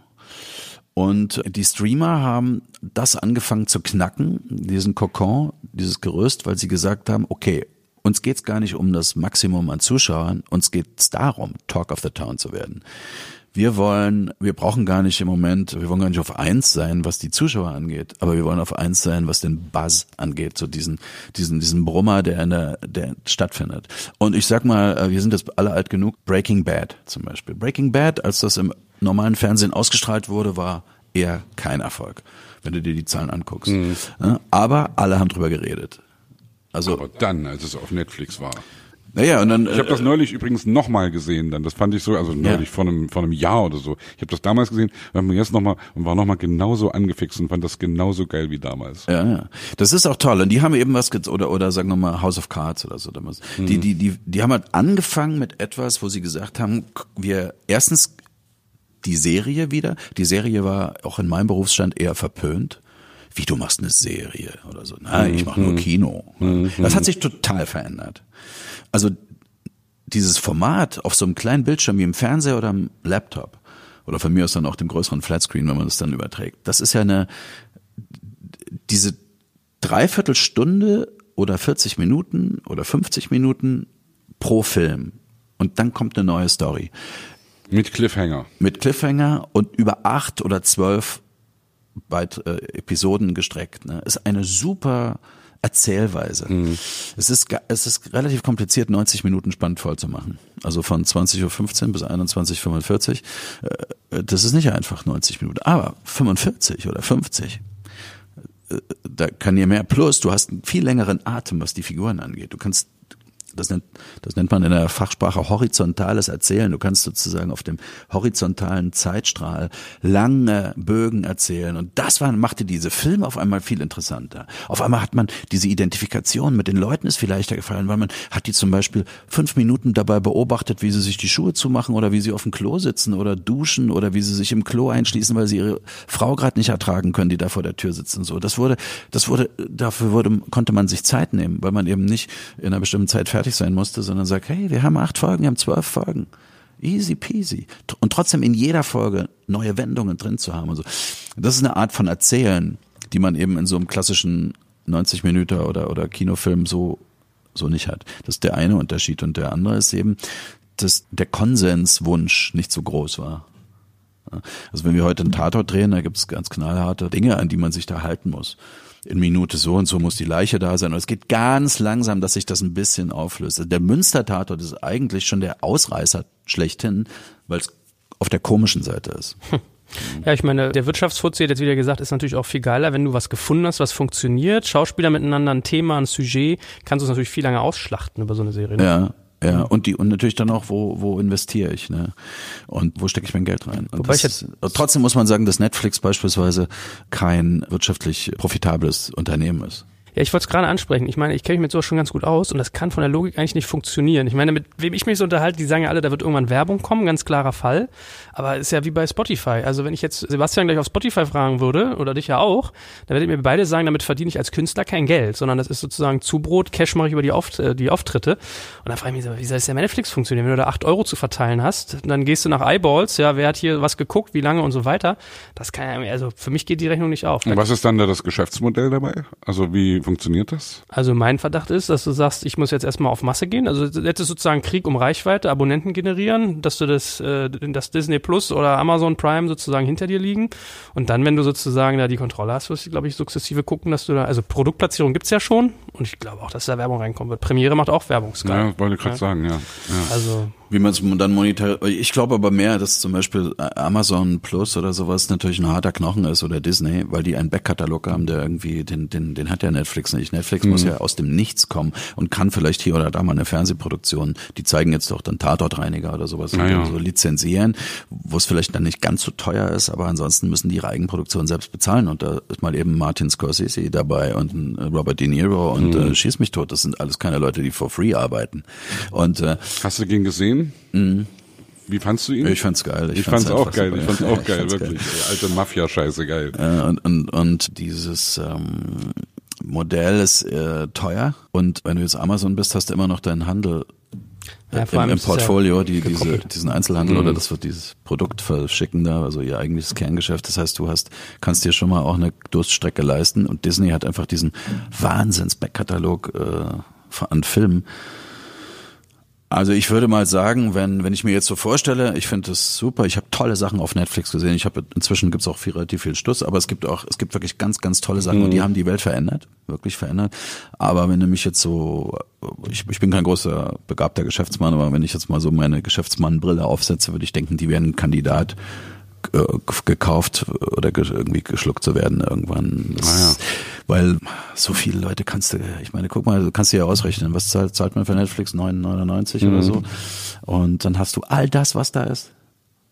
Und die Streamer haben das angefangen zu knacken, diesen Kokon, dieses Gerüst, weil sie gesagt haben, okay, uns geht's gar nicht um das Maximum an Zuschauern, uns geht's darum, Talk of the Town zu werden. Wir wollen, wir brauchen gar nicht im Moment, wir wollen gar nicht auf eins sein, was die Zuschauer angeht, aber wir wollen auf eins sein, was den Buzz angeht, so diesen, diesen, diesen Brummer, der in der, der stattfindet. Und ich sag mal, äh, wir sind jetzt alle alt genug, Breaking Bad zum Beispiel. Breaking Bad, als das im normalen Fernsehen ausgestrahlt wurde, war eher kein Erfolg, wenn du dir die Zahlen anguckst. Ja, Aber alle haben drüber geredet. Also, Aber dann, als es auf Netflix war. Naja, und dann, Ich habe das neulich übrigens nochmal gesehen, dann. Das fand ich so, also neulich vor einem vor einem Jahr oder so. Ich habe das damals gesehen, und jetzt nochmal und war nochmal genauso angefixt und fand das genauso geil wie damals. Ja, ja. Das ist auch toll. Und die haben eben was, oder, oder sagen wir mal House of Cards oder so damals. Die, die, die, die haben halt angefangen mit etwas, wo sie gesagt haben, wir, erstens die Serie wieder. Die Serie war auch in meinem Berufsstand eher verpönt. Wie du machst eine Serie oder so. Nein, ich mache nur Kino. Das hat sich total verändert. Also dieses Format auf so einem kleinen Bildschirm wie im Fernseher oder am Laptop oder von mir aus dann auch dem größeren Flatscreen, wenn man das dann überträgt. Das ist ja eine diese Dreiviertelstunde oder 40 Minuten oder 50 Minuten pro Film und dann kommt eine neue Story Mit Cliffhanger. mit Cliffhanger und über acht oder zwölf Beit äh, Episoden gestreckt. Ne? Ist eine super Erzählweise. Es ist es ist relativ kompliziert, 90 Minuten spannend voll zu machen. Also von 20.15 Uhr bis 21.45 Uhr. Äh, das ist nicht einfach 90 Minuten, aber 45 oder 50 da kann dir mehr. Plus, du hast einen viel längeren Atem, was die Figuren angeht. Du kannst, das nennt, das nennt man in der Fachsprache horizontales Erzählen. Du kannst sozusagen auf dem horizontalen Zeitstrahl lange Bögen erzählen. Und das war, machte diese Filme auf einmal viel interessanter. Auf einmal hat man diese Identifikation mit den Leuten ist viel leichter gefallen, weil man hat die zum Beispiel fünf Minuten dabei beobachtet, wie sie sich die Schuhe zumachen oder wie sie auf dem Klo sitzen oder duschen oder wie sie sich im Klo einschließen, weil sie ihre Frau gerade nicht ertragen können, die da vor der Tür sitzen. So, das wurde, das wurde, dafür wurde, konnte man sich Zeit nehmen, weil man eben nicht in einer bestimmten Zeit fertig fertig sein musste, sondern sagt, hey, wir haben acht Folgen, wir haben zwölf Folgen. Easy peasy. Und trotzdem in jeder Folge neue Wendungen drin zu haben und so. Das ist eine Art von Erzählen, die man eben in so einem klassischen 90 Minuten oder, oder Kinofilm so, so nicht hat. Das ist der eine Unterschied. Und der andere ist eben, dass der Konsenswunsch nicht so groß war. Also wenn wir heute einen Tatort drehen, da gibt es ganz knallharte Dinge, an die man sich da halten muss. In Minute so und so muss die Leiche da sein. Und es geht ganz langsam, dass sich das ein bisschen auflöst. Also der Münster-Tatort ist eigentlich schon der Ausreißer schlechthin, weil es auf der komischen Seite ist. Hm. Ja, ich meine, der Wirtschaftsfuzzi hat jetzt wieder gesagt, ist natürlich auch viel geiler, wenn du was gefunden hast, was funktioniert. Schauspieler miteinander, ein Thema, ein Sujet, kannst du es natürlich viel länger ausschlachten über so eine Serie. Ne? Ja. Ja, und die und natürlich dann auch, wo, wo investiere ich, ne? Und wo stecke ich mein Geld rein? Wobei das, ich jetzt, trotzdem muss man sagen, dass Netflix beispielsweise kein wirtschaftlich profitables Unternehmen ist. Ja, ich wollte es gerade ansprechen. Ich meine, ich kenne mich mit sowas schon ganz gut aus und das kann von der Logik eigentlich nicht funktionieren. Ich meine, mit wem ich mich so unterhalte, die sagen ja alle, da wird irgendwann Werbung kommen, ganz klarer Fall. Aber ist ja wie bei Spotify. Also wenn ich jetzt Sebastian gleich auf Spotify fragen würde, oder dich ja auch, dann werdet ihr mir beide sagen, damit verdiene ich als Künstler kein Geld, sondern das ist sozusagen Zubrot, Cash mache ich über die, Auft äh, die Auftritte. Und dann frage ich mich so, wie soll das ja Netflix funktionieren? Wenn du da acht Euro zu verteilen hast, dann gehst du nach Eyeballs, ja, wer hat hier was geguckt, wie lange und so weiter. Das kann ja, also für mich geht die Rechnung nicht auf. Und was ist dann da das Geschäftsmodell dabei? Also wie funktioniert das? Also mein Verdacht ist, dass du sagst, ich muss jetzt erstmal auf Masse gehen. Also jetzt ist sozusagen Krieg um Reichweite, Abonnenten generieren, dass du das, äh, das Disney Plus oder Amazon Prime sozusagen hinter dir liegen. Und dann, wenn du sozusagen da die Kontrolle hast, wirst du, glaube ich, sukzessive gucken, dass du da, also Produktplatzierung gibt's ja schon und ich glaube auch, dass da Werbung reinkommen wird. Premiere macht auch Werbung, Sky. Ja, wollte ich gerade Ja. sagen, ja. ja. Also Wie man es dann monetar, ich glaube aber mehr, dass zum Beispiel Amazon Plus oder sowas natürlich ein harter Knochen ist oder Disney, weil die einen Backkatalog haben, der irgendwie, den, den, den hat ja Netflix nicht. Netflix muss ja aus dem Nichts kommen und kann vielleicht hier oder da mal eine Fernsehproduktion, die zeigen jetzt doch dann Tatortreiniger oder sowas, Na ja. so lizenzieren, wo es vielleicht dann nicht ganz so teuer ist, aber ansonsten müssen die ihre Eigenproduktion selbst bezahlen und da ist mal eben Martin Scorsese dabei und ein Robert De Niro und äh, Schieß mich tot, das sind alles keine Leute, die for free arbeiten. Und äh, Hast du den gesehen? Wie fandst du ihn? ich fand's geil. ich fand's auch einfach geil. super. Ich fand's auch geil, fand's wirklich. Ey, Alte Mafia-Scheiße geil. Äh, und, und, und dieses ähm, Modell ist äh, teuer und wenn du jetzt Amazon bist, hast du immer noch deinen Handel Ja, äh, allem im, im es ja Portfolio, die, diese, diesen Einzelhandel Mhm. oder das wird dieses Produkt verschicken da, also ihr eigentliches Kerngeschäft. Das heißt, du hast, kannst dir schon mal auch eine Durststrecke leisten und Disney hat einfach diesen Wahnsinns-Backkatalog äh, an Filmen. Also ich würde mal sagen, wenn wenn ich mir jetzt so vorstelle, ich finde das super. Ich habe tolle Sachen auf Netflix gesehen. Ich habe inzwischen gibt's auch viel, relativ viel Stuss, aber es gibt auch es gibt wirklich ganz ganz tolle Sachen und die haben die Welt verändert, wirklich verändert. Aber wenn du mich jetzt so, ich, ich bin kein großer begabter Geschäftsmann, aber wenn ich jetzt mal so meine Geschäftsmannbrille aufsetze, würde ich denken, die wären ein Kandidat äh, gekauft oder ge irgendwie geschluckt zu werden irgendwann. Das, Ah, ja. Weil so viele Leute kannst du, ich meine, guck mal, du kannst dir ja ausrechnen, was zahlt, zahlt man für Netflix? 9,99 Mhm. oder so. Und dann hast du all das, was da ist.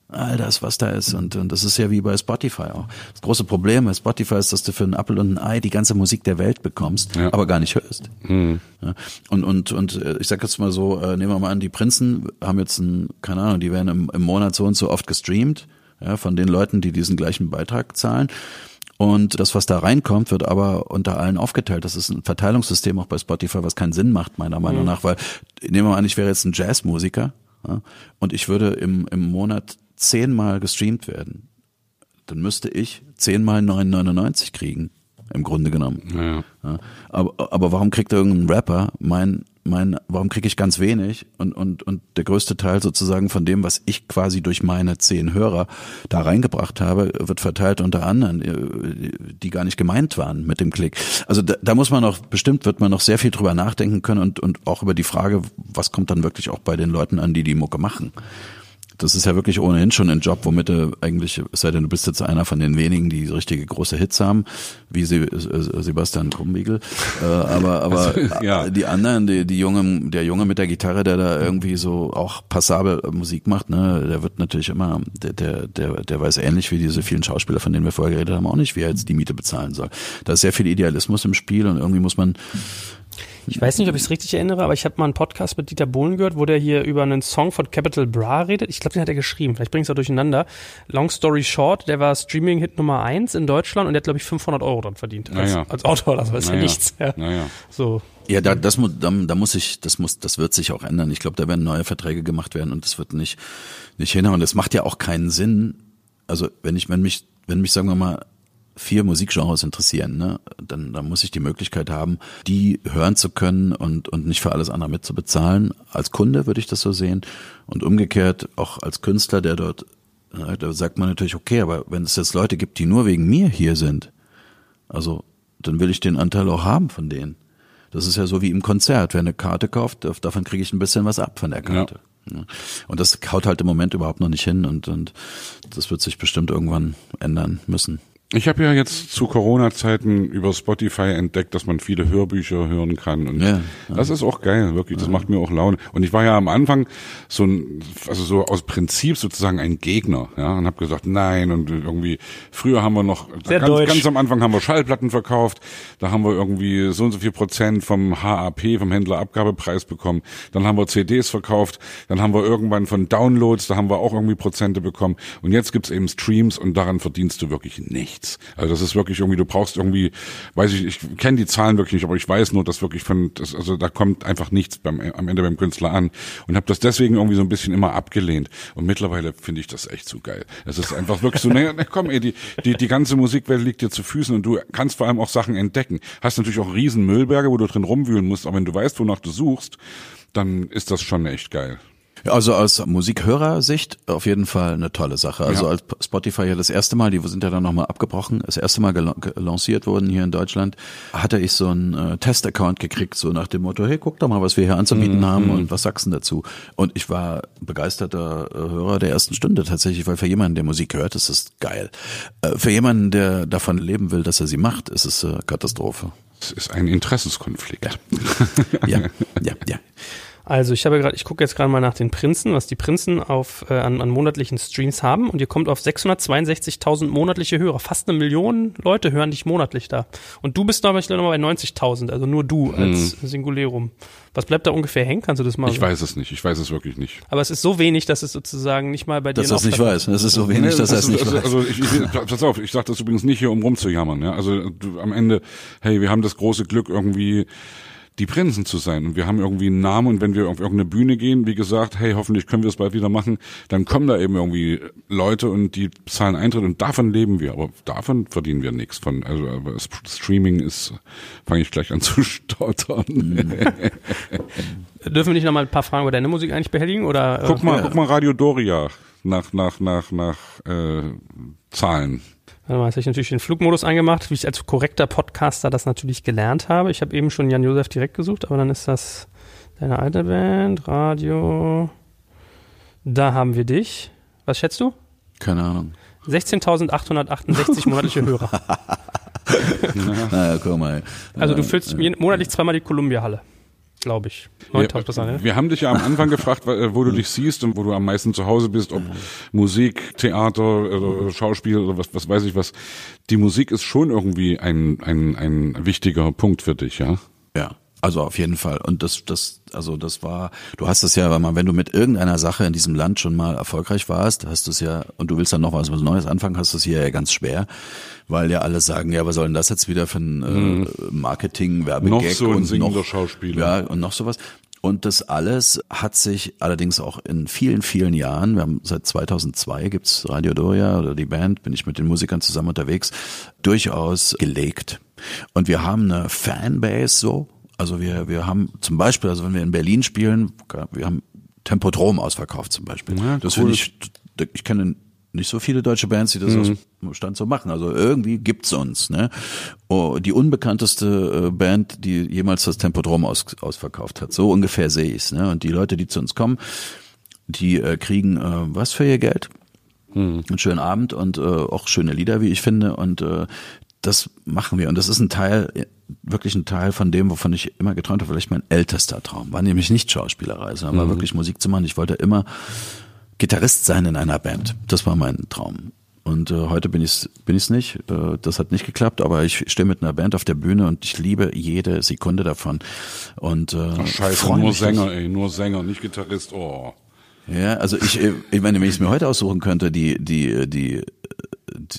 All das, was da ist. Und, und das ist ja wie bei Spotify auch. Das große Problem bei Spotify ist, dass du für einen Apfel und ein Ei die ganze Musik der Welt bekommst, Ja. aber gar nicht hörst. Ja. Und, und, und äh, ich sag jetzt mal so, äh, nehmen wir mal an, die Prinzen haben jetzt ein, keine Ahnung, die werden im, im Monat so und so oft gestreamt, ja, von den Leuten, die diesen gleichen Beitrag zahlen. Und das, was da reinkommt, wird aber unter allen aufgeteilt. Das ist ein Verteilungssystem auch bei Spotify, was keinen Sinn macht, meiner Meinung nach, weil nehmen wir mal an, ich wäre jetzt ein Jazzmusiker ja, und ich würde im, im Monat zehnmal gestreamt werden. Dann müsste ich zehnmal 9,99 kriegen, im Grunde genommen. Ja. Ja, aber, aber warum kriegt irgendein Rapper mein, mein, warum kriege ich ganz wenig und, und, und der größte Teil sozusagen von dem, was ich quasi durch meine zehn Hörer da reingebracht habe, wird verteilt unter anderen, äh, die gar nicht gemeint waren mit dem Klick. Also da, da muss man noch, bestimmt wird man noch sehr viel drüber nachdenken können und, und auch über die Frage, was kommt dann wirklich auch bei den Leuten an, die die Mucke machen. Das ist ja wirklich ohnehin schon ein Job, womit du eigentlich, es sei denn, du bist jetzt einer von den wenigen, die richtige große Hits haben, wie Se äh, Sebastian Krumbiegel. Äh, aber aber Also, ja. die anderen, die, die Junge, der Junge mit der Gitarre, der da irgendwie so auch passabel Musik macht, ne, der wird natürlich immer, der, der, der, der weiß ähnlich wie diese vielen Schauspieler, von denen wir vorher geredet haben, auch nicht, wie er jetzt die Miete bezahlen soll. Da ist sehr viel Idealismus im Spiel und irgendwie muss man Ich weiß nicht, ob ich es richtig erinnere, aber ich habe mal einen Podcast mit Dieter Bohlen gehört, wo der hier über einen Song von Capital Bra redet. Ich glaube, den hat er geschrieben. Vielleicht bringt es auch durcheinander. Long Story Short, der war Streaming-Hit Nummer eins in Deutschland und der hat, glaube ich, 500 Euro dran verdient. Als, Naja. als Autor, das ist ja Naja. nichts. Ja. Naja. So. Ja, da, das muss, da, da muss ich, das muss, das wird sich auch ändern. Ich glaube, da werden neue Verträge gemacht werden und das wird nicht, nicht hinhauen. Das macht ja auch keinen Sinn. Also wenn ich, wenn mich, wenn mich, sagen wir mal, vier Musikgenres interessieren, ne, dann, dann muss ich die Möglichkeit haben, die hören zu können und, und nicht für alles andere mitzubezahlen. Als Kunde würde ich das so sehen. Und umgekehrt auch als Künstler, der dort, äh, da sagt man natürlich, okay, aber wenn es jetzt Leute gibt, die nur wegen mir hier sind, also dann will ich den Anteil auch haben von denen. Das ist ja so wie im Konzert. Wer eine Karte kauft, davon kriege ich ein bisschen was ab von der Karte. Ja. Und das haut halt im Moment überhaupt noch nicht hin und, und das wird sich bestimmt irgendwann ändern müssen. Ich habe ja jetzt zu Corona-Zeiten über Spotify entdeckt, dass man viele Hörbücher hören kann. Und Ja, das ist auch geil, wirklich. Das macht mir auch Laune. Und ich war ja am Anfang so ein, also so aus Prinzip sozusagen ein Gegner, ja, und habe gesagt, nein. Und irgendwie, früher haben wir noch, ganz, ganz am Anfang haben wir Schallplatten verkauft. Da haben wir irgendwie so und so viel Prozent vom HAP, vom Händlerabgabepreis bekommen. Dann haben wir CDs verkauft. Dann haben wir irgendwann von Downloads, da haben wir auch irgendwie Prozente bekommen. Und jetzt gibt's eben Streams und daran verdienst du wirklich nichts. Also das ist wirklich irgendwie, du brauchst irgendwie, weiß ich, ich kenne die Zahlen wirklich nicht, aber ich weiß nur, dass wirklich von, das, also da kommt einfach nichts beim, am Ende beim Künstler an und habe das deswegen irgendwie so ein bisschen immer abgelehnt. Und mittlerweile finde ich das echt zu geil. Es ist einfach wirklich so, naja, na komm, ey, die, die, die ganze Musikwelt liegt dir zu Füßen und du kannst vor allem auch Sachen entdecken. Hast natürlich auch riesen Müllberge, wo du drin rumwühlen musst, aber wenn du weißt, wonach du suchst, dann ist das schon echt geil. Ja, Also aus Musikhörersicht auf jeden Fall eine tolle Sache. Also Ja. als Spotify ja das erste Mal, die sind ja dann nochmal abgebrochen, das erste Mal gel- gelanciert wurden hier in Deutschland, hatte ich so einen äh, Test-Account gekriegt, so nach dem Motto, hey, guck doch mal, was wir hier anzubieten Mhm. haben und was sagst du denn dazu? Und ich war begeisterter äh, Hörer der ersten Stunde tatsächlich, weil für jemanden, der Musik hört, ist es geil. Äh, für jemanden, der davon leben will, dass er sie macht, ist es äh, Katastrophe. Es ist ein Interessenskonflikt. Ja, ja, ja. Also ich habe gerade, ich gucke jetzt gerade mal nach den Prinzen, was die Prinzen auf äh, an, an monatlichen Streams haben und ihr kommt auf 662.000 monatliche Hörer. Fast eine Million Leute hören dich monatlich da. Und du bist noch mal bei 90.000, also nur du als Singulerum. Was bleibt da ungefähr hängen? Kannst du das mal? Ich weiß es nicht. Ich weiß es wirklich nicht. Aber es ist so wenig, dass es sozusagen nicht mal bei dir Dass er es nicht weiß. Das ist so wenig, dass er es nicht weiß. also ich, ich, pass auf, ich sage das übrigens nicht hier, um rumzujammern. Ja? Also du, am Ende, hey, wir haben das große Glück, irgendwie die Prinzen zu sein. Und wir haben irgendwie einen Namen und wenn wir auf irgendeine Bühne gehen, wie gesagt, hey, hoffentlich können wir es bald wieder machen, dann kommen da eben irgendwie Leute und die zahlen Eintritt und davon leben wir. Aber davon verdienen wir nichts. Von, also aber Streaming ist, fange ich gleich an zu stottern. Dürfen wir nicht noch mal ein paar Fragen über deine Musik eigentlich behelligen? Oder, äh, guck mal, Ja. guck mal Radio Doria nach, nach, nach, nach äh, Zahlen. Warte mal, jetzt habe ich natürlich den Flugmodus angemacht, wie ich als korrekter Podcaster das natürlich gelernt habe. Ich habe eben schon Jan Josef direkt gesucht, aber dann ist das deine alte Band, Radio. Da haben wir dich. Was schätzt du? Keine Ahnung. 16.868 monatliche Hörer. Naja, guck mal. Also du füllst monatlich zweimal die Columbia-Halle, glaube ich. 9.000 Prozent, ne? Wir, haben dich ja am Anfang gefragt, wa- wo du dich siehst und wo du am meisten zu Hause bist, ob Musik, Theater, oder Schauspiel oder was, was weiß ich was. Die Musik ist schon irgendwie ein, ein, ein wichtiger Punkt für dich, ja? Ja, also auf jeden Fall. Und das, das, also das war, du hast es ja, wenn du mit irgendeiner Sache in diesem Land schon mal erfolgreich warst, hast du es ja, und du willst dann noch was, was Neues anfangen, hast du es hier ja ganz schwer, weil ja alle sagen, ja, was soll denn das jetzt wieder für ein äh, Marketing, Werbegag Noch so ein und noch, Schauspieler. Ja, und noch sowas. Und das alles hat sich allerdings auch in vielen, vielen Jahren, wir haben seit 2002 gibt's Radio Doria oder die Band, bin ich mit den Musikern zusammen unterwegs, durchaus gelegt. Und wir haben eine Fanbase so, also wir, wir haben zum Beispiel, also wenn wir in Berlin spielen, wir haben Tempodrom ausverkauft zum Beispiel. Ja, das cool. finde ich, ich kenne nicht so viele deutsche Bands, die das aus dem Stand so machen. Also irgendwie gibt's uns. Ne? Oh, die unbekannteste äh, Band, die jemals das Tempodrom aus, ausverkauft hat. So ungefähr sehe ich's. Ne? Und die Leute, die zu uns kommen, die äh, kriegen äh, was für ihr Geld? Einen schönen Abend und äh, auch schöne Lieder, wie ich finde. Und äh, das machen wir. Und das ist ein Teil, äh, wirklich ein Teil von dem, wovon ich immer geträumt habe, vielleicht mein ältester Traum. War nämlich nicht Schauspielerei, sondern war wirklich Musik zu machen. Ich wollte immer Gitarrist sein in einer Band. Das war mein Traum. Und äh, heute bin ich bin ich's nicht. Äh, das hat nicht geklappt, aber ich stehe mit einer Band auf der Bühne und ich liebe jede Sekunde davon. Und äh, Ach, scheiße, nur Sänger, ey, nur Sänger, nicht Gitarrist. Oh. Ja, also ich, äh, ich meine, wenn ich es mir heute aussuchen könnte, die, die, die,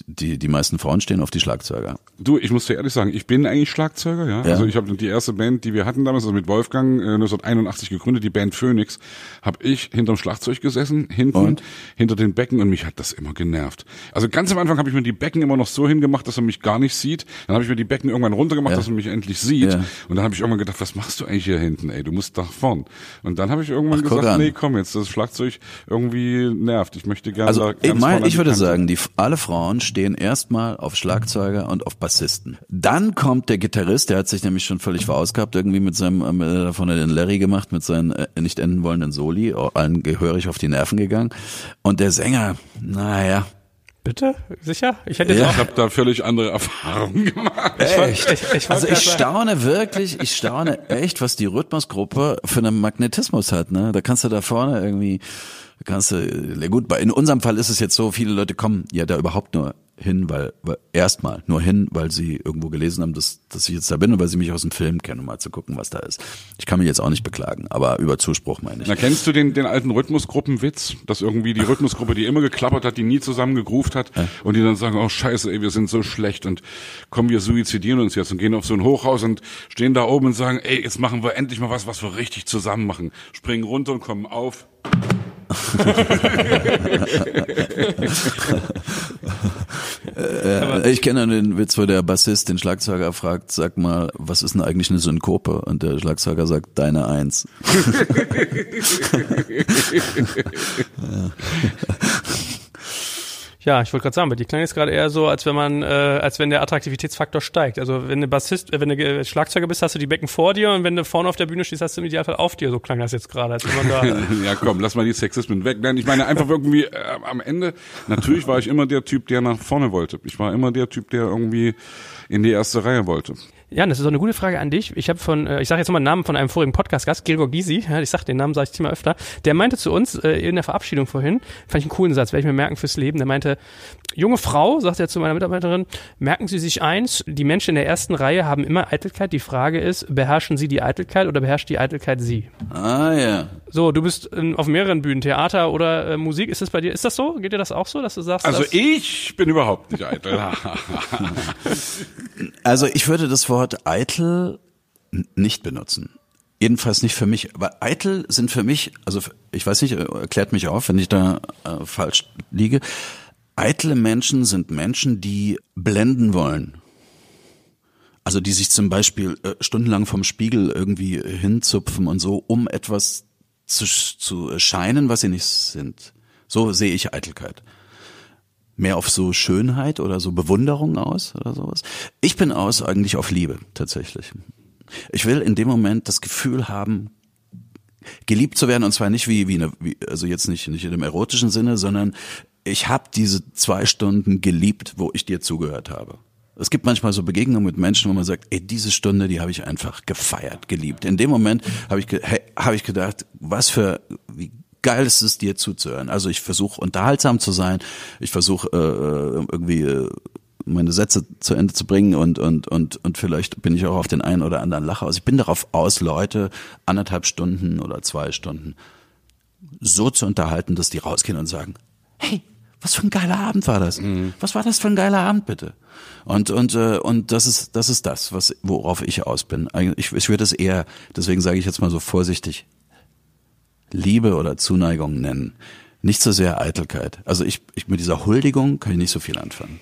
die, die meisten Frauen stehen auf die Schlagzeuger. Du, ich muss dir ehrlich sagen, ich bin eigentlich Schlagzeuger, ja. Ja. Also ich habe die erste Band, die wir hatten damals, also mit Wolfgang, äh, 1981 gegründet, die Band Phoenix, habe ich hinterm Schlagzeug gesessen, hinten, Und? hinter den Becken und mich hat das immer genervt. Also ganz am Anfang habe ich mir die Becken immer noch so hingemacht, dass er mich gar nicht sieht. Dann habe ich mir die Becken irgendwann runtergemacht, Ja. dass er mich endlich sieht. Ja. Und dann habe ich irgendwann gedacht, was machst du eigentlich hier hinten, ey? Du musst nach vorn. Und dann habe ich irgendwann Ach, gesagt, an. nee, komm jetzt, das Schlagzeug irgendwie nervt. Ich möchte gerne Also ich, mein, ich würde Kante. sagen, die, alle Frauen stehen erstmal auf Schlagzeuger und auf Bassisten. Dann kommt der Gitarrist, der hat sich nämlich schon völlig verausgabt, irgendwie mit seinem, äh, davon den Larry gemacht, mit seinen äh, nicht enden wollenden Soli, auch allen gehörig auf die Nerven gegangen. Und der Sänger, naja, Bitte? Sicher? Ich hätte jetzt Ja. Ich habe da völlig andere Erfahrungen gemacht. Echt? Ich- ich also ich grad sagen- staune wirklich, ich staune echt, was die Rhythmusgruppe für einen Magnetismus hat. Ne? Da kannst du da vorne irgendwie, kannst du, gut, in unserem Fall ist es jetzt so, viele Leute kommen ja da überhaupt nur hin, weil, weil erstmal nur hin, weil sie irgendwo gelesen haben, dass, dass ich jetzt da bin und weil sie mich aus dem Film kennen, um mal zu gucken, was da ist. Ich kann mich jetzt auch nicht beklagen, aber über Zuspruch meine ich. Na, kennst du den, den alten Rhythmusgruppenwitz? Dass irgendwie die Rhythmusgruppe, die immer geklappert hat, die nie zusammen gegroovt hat und die dann sagen, oh scheiße, ey, wir sind so schlecht und kommen wir suizidieren uns jetzt und gehen auf so ein Hochhaus und stehen da oben und sagen, ey, jetzt machen wir endlich mal was, was wir richtig zusammen machen. Springen runter und kommen auf. Äh, ich kenne den Witz, wo der Bassist den Schlagzeuger fragt, sag mal, was ist denn eigentlich eine Synkope? Und der Schlagzeuger sagt, deine Eins. Ja, ich wollte gerade sagen, bei dir klang jetzt gerade eher so, als wenn man, äh, als wenn der Attraktivitätsfaktor steigt. Also wenn du Bassist, äh, wenn du äh, Schlagzeuger bist, hast du die Becken vor dir und wenn du vorne auf der Bühne stehst, hast du im Idealfall auf dir. So klang das jetzt gerade, als wenn man da. ja, komm, lass mal die Sexismen weg. Nein, ich meine einfach irgendwie äh, am Ende, natürlich war ich immer der Typ, der nach vorne wollte. Ich war immer der Typ, der irgendwie in die erste Reihe wollte. Ja, das ist auch eine gute Frage an dich. Ich habe von, äh, ich sage jetzt nochmal den Namen von einem vorigen Podcast-Gast, Gilgor Gysi, ja, ich sag den Namen, sage ich immer öfter, der meinte zu uns äh, in der Verabschiedung vorhin, fand ich einen coolen Satz, werde ich mir merken fürs Leben, der meinte, junge Frau, sagt er zu meiner Mitarbeiterin, merken Sie sich eins, die Menschen in der ersten Reihe haben immer Eitelkeit, die Frage ist, beherrschen Sie die Eitelkeit oder beherrscht die Eitelkeit Sie? Ah ja. So, du bist ähm, auf mehreren Bühnen, Theater oder äh, Musik, ist das bei dir, ist das so? Geht dir das auch so, dass du sagst, Also ich bin überhaupt nicht eitel. Also ich würde das Wort eitel nicht benutzen. Jedenfalls nicht für mich. Aber eitel sind für mich, also ich weiß nicht, äh, erklärt mich auf, wenn ich da äh, falsch liege. Eitle Menschen sind Menschen, die blenden wollen. Also die sich zum Beispiel äh, stundenlang vom Spiegel irgendwie hinzupfen und so, um etwas zu, zu scheinen, was sie nicht sind. So sehe ich Eitelkeit mehr auf so Schönheit oder so Bewunderung aus oder sowas. Ich bin aus eigentlich auf Liebe tatsächlich. Ich will in dem Moment das Gefühl haben, geliebt zu werden und zwar nicht wie wie eine wie, also jetzt nicht nicht in dem erotischen Sinne, sondern ich habe diese zwei Stunden geliebt, wo ich dir zugehört habe. Es gibt manchmal so Begegnungen mit Menschen, wo man sagt, ey, diese Stunde, die habe ich einfach gefeiert, geliebt. In dem Moment habe ich hey, habe ich gedacht, was für wie geil ist es dir zuzuhören. Also ich versuche unterhaltsam zu sein, ich versuche äh, irgendwie äh, meine Sätze zu Ende zu bringen und und und und vielleicht bin ich auch auf den einen oder anderen Lacher aus. Ich bin darauf aus, Leute anderthalb Stunden oder zwei Stunden so zu unterhalten, dass die rausgehen und sagen, hey, was für ein geiler Abend war das? Was war das für ein geiler Abend bitte? Und und äh, und das ist das ist das, was worauf ich aus bin. Ich, ich würde es eher, deswegen sage ich jetzt mal so vorsichtig, Liebe oder Zuneigung nennen. Nicht so sehr Eitelkeit. Also ich, ich mit dieser Huldigung kann ich nicht so viel anfangen.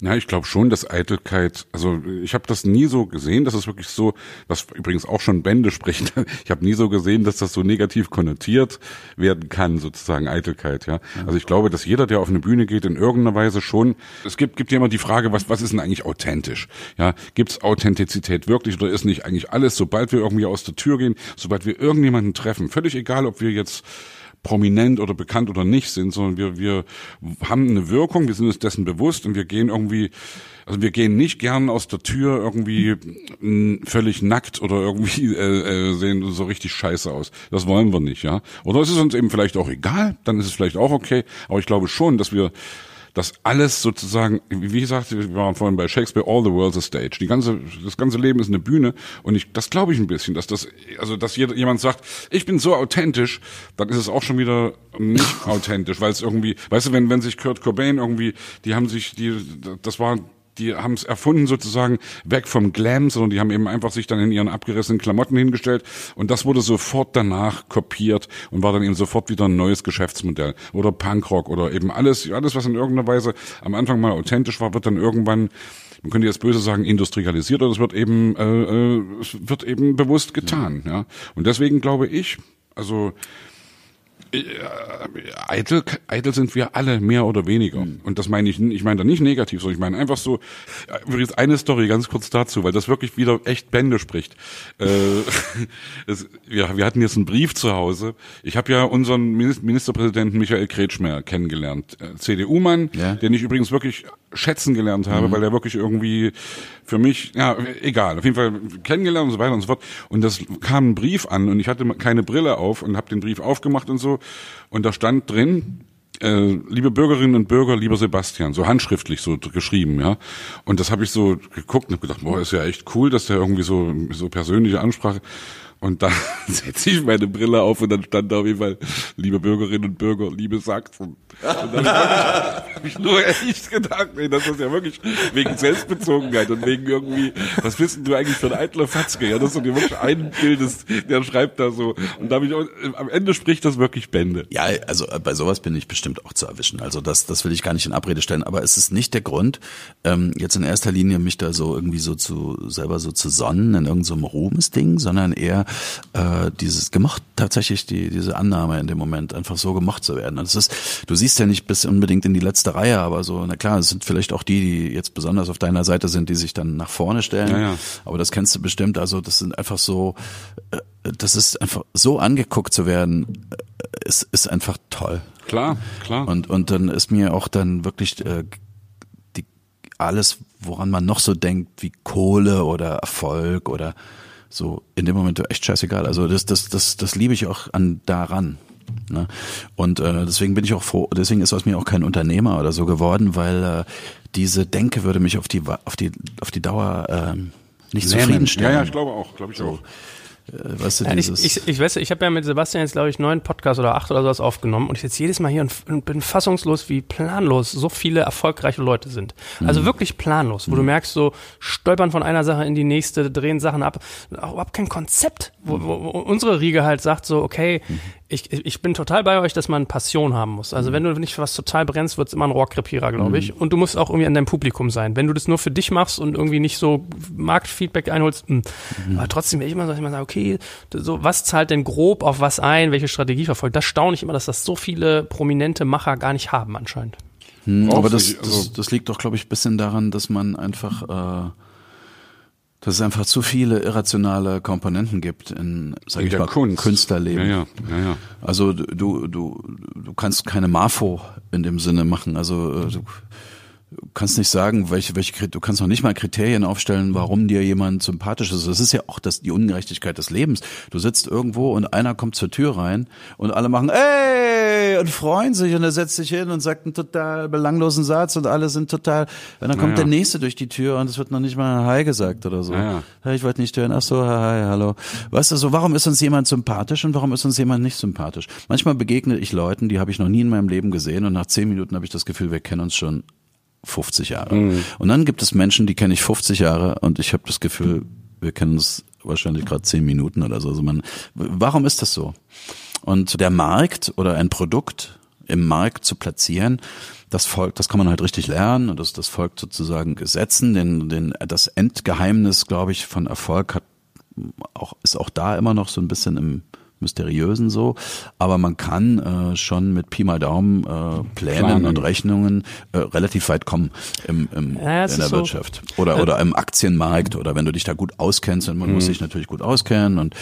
Na, ich glaube schon, dass Eitelkeit, also ich habe das nie so gesehen, dass es wirklich so, was übrigens auch schon Bände sprechen, ich habe nie so gesehen, dass das so negativ konnotiert werden kann, sozusagen Eitelkeit, ja. Also ich glaube, dass jeder, der auf eine Bühne geht, in irgendeiner Weise schon, es gibt, gibt ja immer die Frage, was, was ist denn eigentlich authentisch? Ja, gibt's Authentizität wirklich oder ist nicht eigentlich alles, sobald wir irgendwie aus der Tür gehen, sobald wir irgendjemanden treffen, völlig egal, ob wir jetzt prominent oder bekannt oder nicht sind, sondern wir, wir haben eine Wirkung, wir sind uns dessen bewusst und wir gehen irgendwie, also wir gehen nicht gern aus der Tür irgendwie mh, völlig nackt oder irgendwie äh, äh, sehen so richtig scheiße aus. Das wollen wir nicht, ja. Oder es ist uns eben vielleicht auch egal, dann ist es vielleicht auch okay, aber ich glaube schon, dass wir dass alles sozusagen, wie gesagt, wir waren vorhin bei Shakespeare, all the world's a stage. Die ganze, das ganze Leben ist eine Bühne und ich, das glaube ich ein bisschen, dass das, also dass jemand sagt, ich bin so authentisch, dann ist es auch schon wieder nicht authentisch, weil es irgendwie, weißt du, wenn wenn sich Kurt Cobain irgendwie, die haben sich, die, das war die haben es erfunden sozusagen weg vom Glam, sondern die haben eben einfach sich dann in ihren abgerissenen Klamotten hingestellt und das wurde sofort danach kopiert und war dann eben sofort wieder ein neues Geschäftsmodell oder Punkrock oder eben alles, alles was in irgendeiner Weise am Anfang mal authentisch war, wird dann irgendwann man könnte jetzt böse sagen, industrialisiert oder es wird eben, äh, äh, es wird eben bewusst getan. Ja. Und deswegen glaube ich, also eitel, eitel sind wir alle mehr oder weniger. Mhm. Und das meine ich, ich meine da nicht negativ, sondern ich meine einfach so, äh, übrigens eine Story ganz kurz dazu, weil das wirklich wieder echt Bände spricht. Äh, es, wir, wir hatten jetzt einen Brief zu Hause. Ich habe ja unseren Ministerpräsidenten Michael Kretschmer kennengelernt. Äh, CDU-Mann, ja. den ich übrigens wirklich schätzen gelernt habe, mhm. weil er wirklich irgendwie für mich, ja, egal, auf jeden Fall kennengelernt und so weiter und so fort. Und das kam ein Brief an und ich hatte keine Brille auf und habe den Brief aufgemacht und so. Und da stand drin, äh, liebe Bürgerinnen und Bürger, lieber Sebastian, so handschriftlich so geschrieben, ja. Und das habe ich so geguckt und hab gedacht, boah, ist ja echt cool, dass der irgendwie so so persönliche Ansprache. Und dann setze ich meine Brille auf und dann stand da auf jeden Fall, liebe Bürgerinnen und Bürger, liebe Sachsen. Und habe ich, nur echt gedacht, nee, das ist ja wirklich wegen Selbstbezogenheit und wegen irgendwie, was bist denn du eigentlich für ein eitler Fatzke? Ja, das ist dir wirklich ein Bild, ist, der schreibt da so. Und da ich auch, am Ende spricht das wirklich Bände. Ja, also äh, bei sowas bin ich bestimmt auch zu erwischen. Also das, das will ich gar nicht in Abrede stellen. Aber es ist nicht der Grund, ähm, jetzt in erster Linie mich da so irgendwie so zu selber so zu sonnen in irgendeinem so Ruhmesding, sondern eher äh, dieses gemocht, tatsächlich die, diese Annahme in dem Moment, einfach so gemocht zu werden. Das ist, du siehst ja nicht bis unbedingt in die letzte Reihe, aber so, na klar, es sind vielleicht auch die, die jetzt besonders auf deiner Seite sind, die sich dann nach vorne stellen. Ja, ja. Aber das kennst du bestimmt. Also das sind einfach so, äh, das ist einfach so angeguckt zu werden, äh, ist, ist einfach toll. Klar, klar. Und, und dann ist mir auch dann wirklich äh, die, alles, woran man noch so denkt, wie Kohle oder Erfolg oder so in dem Moment echt scheißegal. Also das, das, das, das liebe ich auch an daran. Ne? Und äh, deswegen bin ich auch froh, deswegen ist aus mir auch kein Unternehmer oder so geworden, weil äh, diese Denke würde mich auf die auf die auf die Dauer äh, nicht Lähmen. zufriedenstellen. Ja, ja, ich glaube auch, glaube ich so. auch. Äh, weißt du, ja, ich, ich, ich weiß, ich habe ja mit Sebastian jetzt, glaube ich, neun Podcasts oder acht oder sowas aufgenommen und ich sitze jedes Mal hier und, und, bin fassungslos, wie planlos so viele erfolgreiche Leute sind. Also mhm. wirklich planlos, wo mhm. du merkst, so stolpern von einer Sache in die nächste, drehen Sachen ab. Auch überhaupt kein Konzept, wo, wo, wo unsere Riege halt sagt so, okay, mhm ich, ich bin total bei euch, dass man Passion haben muss. Also mhm. wenn du nicht für was total brennst, wird es immer ein Rohrkrepierer, glaube mhm. ich. Und du musst auch irgendwie an deinem Publikum sein. Wenn du das nur für dich machst und irgendwie nicht so Marktfeedback einholst, mh. Hm. mhm. aber trotzdem will ich immer so, ich immer sagen, okay, so was zahlt denn grob auf was ein, welche Strategie verfolgt. Das staune ich immer, dass das so viele prominente Macher gar nicht haben anscheinend. Hm, aber das, das, also das liegt doch, glaube ich, bisschen daran, dass man einfach äh, dass es einfach zu viele irrationale Komponenten gibt in, sag ich mal, Kunst. Künstlerleben. Ja, ja, ja. Also du, du, du kannst keine Marfo in dem Sinne machen. Also äh, du kannst nicht sagen, welche, welche, du kannst noch nicht mal Kriterien aufstellen, warum dir jemand sympathisch ist. Das ist ja auch das, die Ungerechtigkeit des Lebens. Du sitzt irgendwo und einer kommt zur Tür rein und alle machen, ey, und freuen sich und er setzt sich hin und sagt einen total belanglosen Satz und alle sind total, und dann kommt naja. der nächste durch die Tür und es wird noch nicht mal Hi gesagt oder so. Hey, ich wollte nicht hören. Ach so, hi, hallo. Weißt du, so, warum ist uns jemand sympathisch und warum ist uns jemand nicht sympathisch? Manchmal begegne ich Leuten, die habe ich noch nie in meinem Leben gesehen und nach zehn Minuten habe ich das Gefühl, wir kennen uns schon 50 Jahre. Mhm. Und dann gibt es Menschen, die kenne ich 50 Jahre und ich habe das Gefühl, wir kennen uns wahrscheinlich gerade 10 Minuten oder so. Also man, warum ist das so? Und der Markt oder ein Produkt im Markt zu platzieren, das folgt, das kann man halt richtig lernen und das, das folgt sozusagen Gesetzen. Den, den, das Endgeheimnis, glaube ich, von Erfolg hat auch, ist auch da immer noch so ein bisschen im, Mysteriösen so, aber man kann äh, schon mit Pi mal Daumen äh, Plänen Planen. und Rechnungen äh, relativ weit kommen im, im, ja, in der Wirtschaft so. oder oder im Aktienmarkt oder wenn du dich da gut auskennst und man mhm. muss sich natürlich gut auskennen und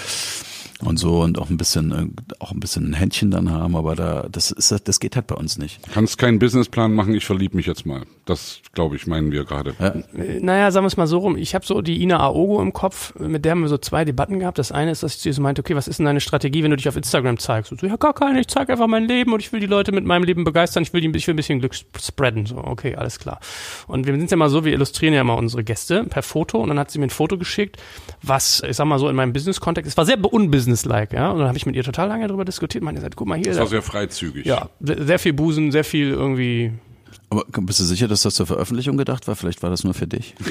und so und auch ein bisschen äh, auch ein bisschen ein Händchen dann haben, aber da das ist das geht halt bei uns nicht. Kannst keinen Businessplan machen, ich verliebe mich jetzt mal. Das glaube ich meinen wir gerade. Ja. Naja, sagen wir es mal so rum. Ich habe so die Ina Aogo im Kopf, mit der haben wir so zwei Debatten gehabt. Das eine ist, dass ich zu ihr so meinte, okay, was ist denn deine Strategie, wenn du dich auf Instagram zeigst? Und so, ja, gar keine, ich zeige einfach mein Leben und ich will die Leute mit meinem Leben begeistern, ich will, die, ich will ein bisschen Glück spreaden. So, okay, alles klar. Und wir sind ja mal so, wir illustrieren ja mal unsere Gäste per Foto und dann hat sie mir ein Foto geschickt, was, ich sag mal so, in meinem Business-Kontext, es war sehr unbusinesslike, ja. Und dann habe ich mit ihr total lange darüber diskutiert, meine, gesagt, guck mal hier. Das war sehr freizügig. ja, sehr viel Busen, sehr viel irgendwie Aber bist du sicher, dass das zur Veröffentlichung gedacht war? Vielleicht war das nur für dich.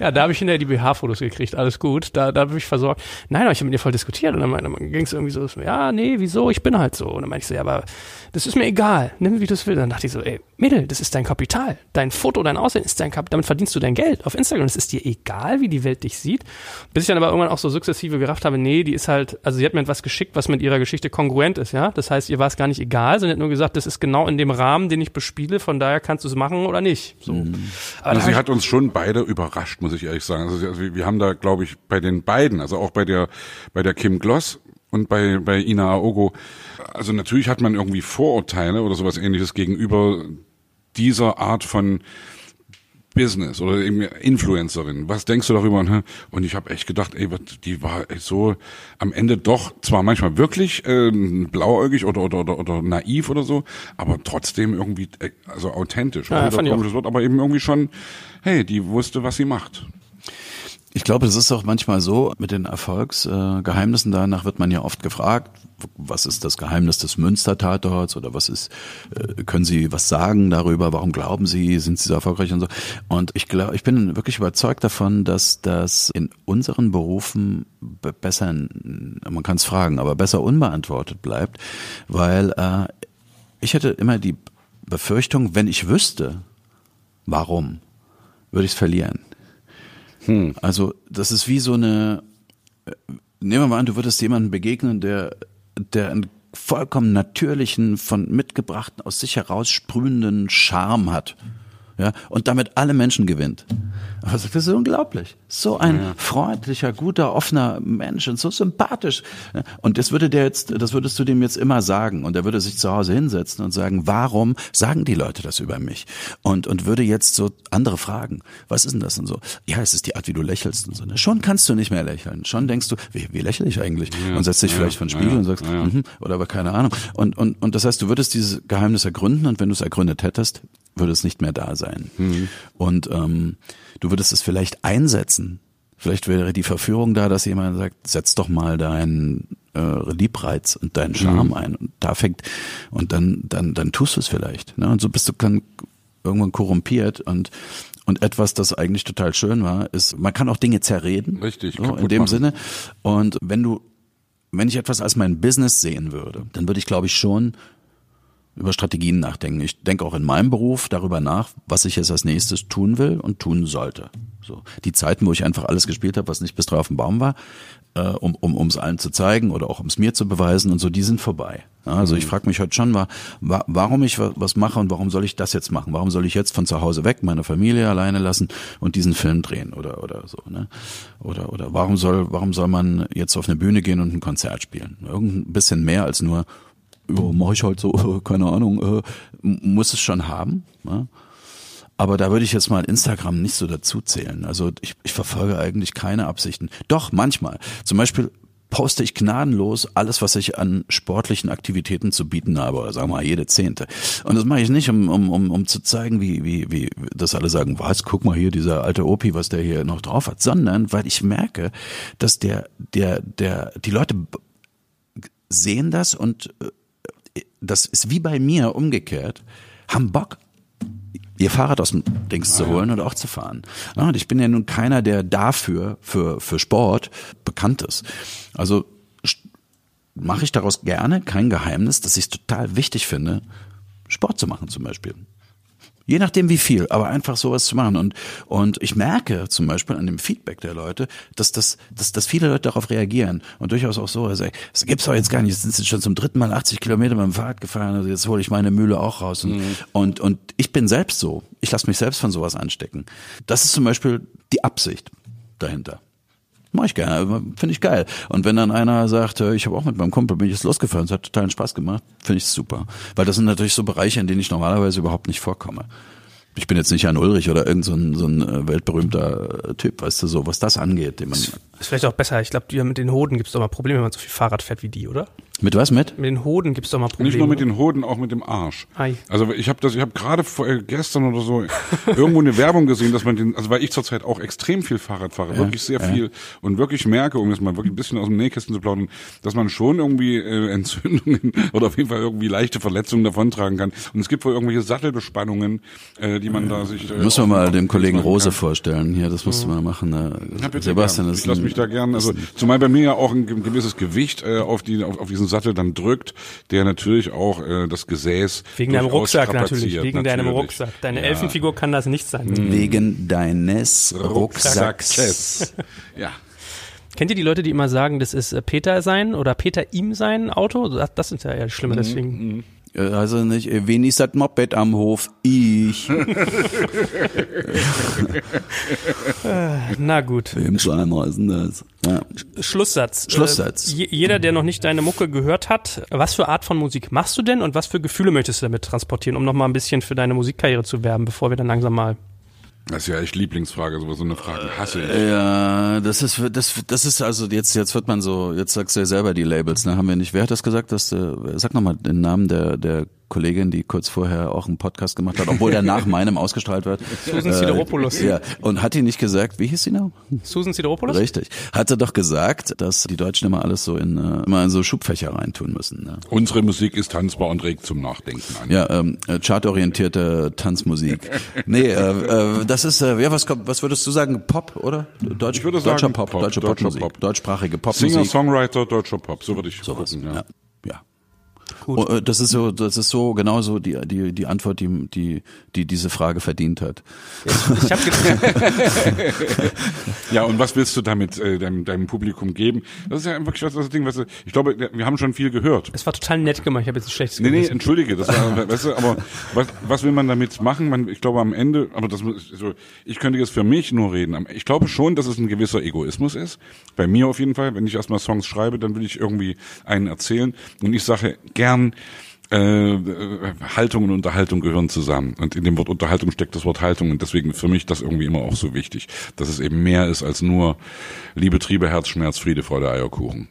Ja, da habe ich hinterher die BH-Fotos gekriegt, alles gut, da, da habe ich versorgt. Nein, aber ich habe mit ihr voll diskutiert und dann, dann ging es irgendwie so, ja, nee, wieso, ich bin halt so. Und dann meinte ich so, ja, aber das ist mir egal, nimm wie du es willst. Dann dachte ich so, ey, Mädel, das ist dein Kapital. Dein Foto, dein Aussehen ist dein Kapital, damit verdienst du dein Geld auf Instagram. Es ist dir egal, wie die Welt dich sieht. Bis ich dann aber irgendwann auch so sukzessive gerafft habe, nee, die ist halt, also sie hat mir etwas geschickt, was mit ihrer Geschichte kongruent ist, ja. Das heißt, ihr war es gar nicht egal, sondern hat nur gesagt, das ist genau in dem Rahmen, den ich bespiele, von daher kannst du es machen oder nicht. So. Da Also sie hat uns schon beide überrascht, muss ich ehrlich sagen. Also, also wir- wir haben da, glaube ich, bei den beiden, also auch bei der bei der Kim Gloss und bei bei Ina Aogo, also natürlich hat man irgendwie Vorurteile oder sowas Ähnliches gegenüber dieser Art von Business oder eben Influencerin. Was denkst du darüber? Und, ich habe echt gedacht, ey, die war so am Ende doch zwar manchmal wirklich äh, blauäugig oder, oder oder oder naiv oder so, aber trotzdem irgendwie äh, also authentisch. Ja, Wieder fand ich auch. Wort, aber eben irgendwie schon, hey, die wusste, was sie macht. Ich glaube, es ist auch manchmal so mit den Erfolgsgeheimnissen. Geheimnissen, danach wird man ja oft gefragt, was ist das Geheimnis des Münster-Tatorts oder was ist, äh, können Sie was sagen darüber? Warum glauben Sie, sind Sie so erfolgreich und so? Und ich glaube, ich bin wirklich überzeugt davon, dass das in unseren Berufen be- besser, man kann es fragen, aber besser unbeantwortet bleibt, weil äh, ich hätte immer die Befürchtung, wenn ich wüsste, warum, würde ich es verlieren. Also das ist wie so eine, äh, nehmen wir mal an, du würdest jemandem begegnen, der, der einen vollkommen natürlichen, von mitgebrachten, aus sich heraus sprühenden Charme hat. Ja, und damit alle Menschen gewinnt. Aber das ist unglaublich. So ein freundlicher, guter, offener Mensch und so sympathisch. Ja, Und das würde der jetzt, das würdest du dem jetzt immer sagen. Und er würde sich zu Hause hinsetzen und sagen, warum sagen die Leute das über mich? Und, und würde jetzt so andere fragen. Was ist denn das und so? Ja, es ist die Art, wie du lächelst und so. ne? Schon kannst du nicht mehr lächeln. Schon denkst du, wie, wie lächle ich eigentlich? und setzt dich ja, vielleicht ja, Spiegel ja, und sagst, ja, ja. mhm, oder aber keine Ahnung. Und, und, und das heißt, du würdest dieses Geheimnis ergründen und wenn du es ergründet hättest, würde es nicht mehr da sein. Und ähm, du würdest es vielleicht einsetzen. Vielleicht wäre die Verführung da, dass jemand sagt, setz doch mal deinen äh, Liebreiz und deinen Charme ein. Und da fängt, und dann, dann, dann tust du es vielleicht. Ne? Und so bist du dann irgendwann korrumpiert und und etwas, das eigentlich total schön war, ist, man kann auch Dinge zerreden. Richtig, So, in dem machen. Sinne. Und wenn du, wenn ich etwas als mein Business sehen würde, dann würde ich, glaube ich, schon über Strategien nachdenken. Ich denke auch in meinem Beruf darüber nach, was ich jetzt als nächstes tun will und tun sollte. So die Zeiten, wo ich einfach alles gespielt habe, was nicht bis drauf auf dem Baum war, äh, um um um es allen zu zeigen oder auch um es mir zu beweisen und so, die sind vorbei. Ja, also ich frage mich heute schon, wa- wa- warum ich wa- was mache und warum soll ich das jetzt machen? Warum soll ich jetzt von zu Hause weg meine Familie alleine lassen und diesen Film drehen oder oder so, ne? Oder oder warum soll warum soll man jetzt auf eine Bühne gehen und ein Konzert spielen? Irgend ein bisschen mehr als nur ja, mache ich halt so, keine Ahnung, äh, muss es schon haben. Ja? Aber da würde ich jetzt mal Instagram nicht so dazu zählen. Also ich, ich verfolge eigentlich keine Absichten. Doch, manchmal. Zum Beispiel poste ich gnadenlos alles, was ich an sportlichen Aktivitäten zu bieten habe, oder sagen wir mal jede zehnte. Und das mache ich nicht, um, um, um, um zu zeigen, wie, wie, wie, dass alle sagen, was, guck mal hier, dieser alte Opi, was der hier noch drauf hat, sondern weil ich merke, dass der, der, der, die Leute sehen das und äh, das ist wie bei mir umgekehrt, haben Bock, ihr Fahrrad aus dem Dings zu holen und auch zu fahren. Und ich bin ja nun keiner, der dafür, für, für Sport bekannt ist. Also mache ich daraus gerne kein Geheimnis, dass ich es total wichtig finde, Sport zu machen zum Beispiel. Je nachdem wie viel, aber einfach sowas zu machen. Und, und ich merke zum Beispiel an dem Feedback der Leute, dass, das, dass, dass viele Leute darauf reagieren. Und durchaus auch so, also, das gibt's doch jetzt gar nicht. Jetzt sind sie schon zum dritten Mal 80 Kilometer mit dem Fahrrad gefahren, also jetzt hole ich meine Mühle auch raus. Und, und, und ich bin selbst so. Ich lasse mich selbst von sowas anstecken. Das ist zum Beispiel die Absicht dahinter. Mach ich gerne, finde ich geil. Und wenn dann einer sagt, äh, ich habe auch mit meinem Kumpel bin ich jetzt losgefahren, es hat totalen Spaß gemacht, finde ich super. Weil das sind natürlich so Bereiche, in denen ich normalerweise überhaupt nicht vorkomme. Ich bin jetzt nicht Jan Ulrich oder irgend so so ein äh, weltberühmter äh, Typ, weißt du, so was das angeht, den man Ist vielleicht auch besser. Ich glaube, mit den Hoden gibt es doch mal Probleme, wenn man so viel Fahrrad fährt wie die, oder? Mit was mit? Mit den Hoden gibt es doch mal Probleme. Nicht nur mit den Hoden, auch mit dem Arsch. Ei. Also ich habe das, ich habe gerade vor- äh, gestern oder so irgendwo eine Werbung gesehen, dass man den, also weil ich zurzeit auch extrem viel Fahrrad fahre, wirklich sehr viel und wirklich merke, um jetzt mal wirklich ein bisschen aus dem Nähkästchen zu plaudern, dass man schon irgendwie äh, Entzündungen oder auf jeden Fall irgendwie leichte Verletzungen davontragen kann. Und es gibt wohl irgendwelche Sattelbespannungen, äh, die man da sich. Äh, Müssen wir mal dem Kollegen Rose kann. vorstellen. Hier, das musst du mal machen. Äh, Ja, bitte Sebastian gern. ist ich lasse ein- mich da gern, also zumal bei mir ja auch ein ge- gewisses Gewicht äh, auf, die, auf, auf diesen Sattel dann drückt, der natürlich auch äh, das Gesäß Wegen deinem Rucksack natürlich. Wegen deinem natürlich. Rucksack. Deine Ja. Elfenfigur kann das nicht sein. Wegen deines Rucksacks. Rucksacks. ja. Kennt ihr die Leute, die immer sagen, das ist äh, Peter sein oder Peter ihm sein Auto? Das, das sind ja eher schlimme, Mhm, deswegen. Äh, Also nicht, äh, wen ist das Moped am Hof? Ich. Na gut. Wem Schleimer ist denn das? Ja. Schlusssatz. Schlusssatz. Äh, je- jeder, der noch nicht deine Mucke gehört hat, was für Art von Musik machst du denn und was für Gefühle möchtest du damit transportieren, um noch mal ein bisschen für deine Musikkarriere zu werben, bevor wir dann langsam mal. Das ist ja echt Lieblingsfrage, so eine Frage hasse ich. Ja, das ist das das ist also jetzt jetzt wird man so jetzt sagst du ja selber die Labels, ne? Haben wir nicht? Wer hat das gesagt? Dass äh, sag noch mal den Namen der der Kollegin, die kurz vorher auch einen Podcast gemacht hat, obwohl der nach meinem ausgestrahlt wird. Susan Sideropoulos. Ja, und hat die nicht gesagt, wie hieß sie noch? Susan Sideropoulos? Richtig. Hatte doch gesagt, dass die Deutschen immer alles so in äh, immer in so Schubfächer reintun müssen. Ne? Unsere Musik ist tanzbar und regt zum Nachdenken an. Ja, ähm, äh, chartorientierte Tanzmusik. Nee, äh, äh, das ist, äh, ja, was kommt, was würdest du sagen? Pop, oder? Deutsch, Ich würde deutscher sagen Pop, Pop, deutsche deutscher Popmusik, Pop. deutschsprachige Popmusik. Singer, Songwriter, deutscher Pop, so würde ich sowas. gucken, Ja. ja. ja. Gut. Äh, Das ist so, das ist so genauso die die die Antwort, die die die diese Frage verdient hat. Ich habe Ja, und was willst du damit äh, deinem, deinem Publikum geben? Das ist ja wirklich was das Ding, was ich glaube, wir haben schon viel gehört. Es war total nett gemacht. Ich habe jetzt ein schlechtes Nee, nee, entschuldige, das war, weißt du, aber was, was will man damit machen? Man, ich glaube am Ende, aber das muss- so, ich könnte jetzt für mich nur reden. Ich glaube schon, dass es ein gewisser Egoismus ist. Bei mir auf jeden Fall. Wenn ich erstmal Songs schreibe, dann will ich irgendwie einen erzählen. Und ich sage gern, äh, äh, Haltung und Unterhaltung gehören zusammen. Und in dem Wort Unterhaltung steckt das Wort Haltung. Und deswegen für mich das irgendwie immer auch so wichtig, dass es eben mehr ist als nur Liebe, Triebe, Herzschmerz, Friede, Freude, Eierkuchen.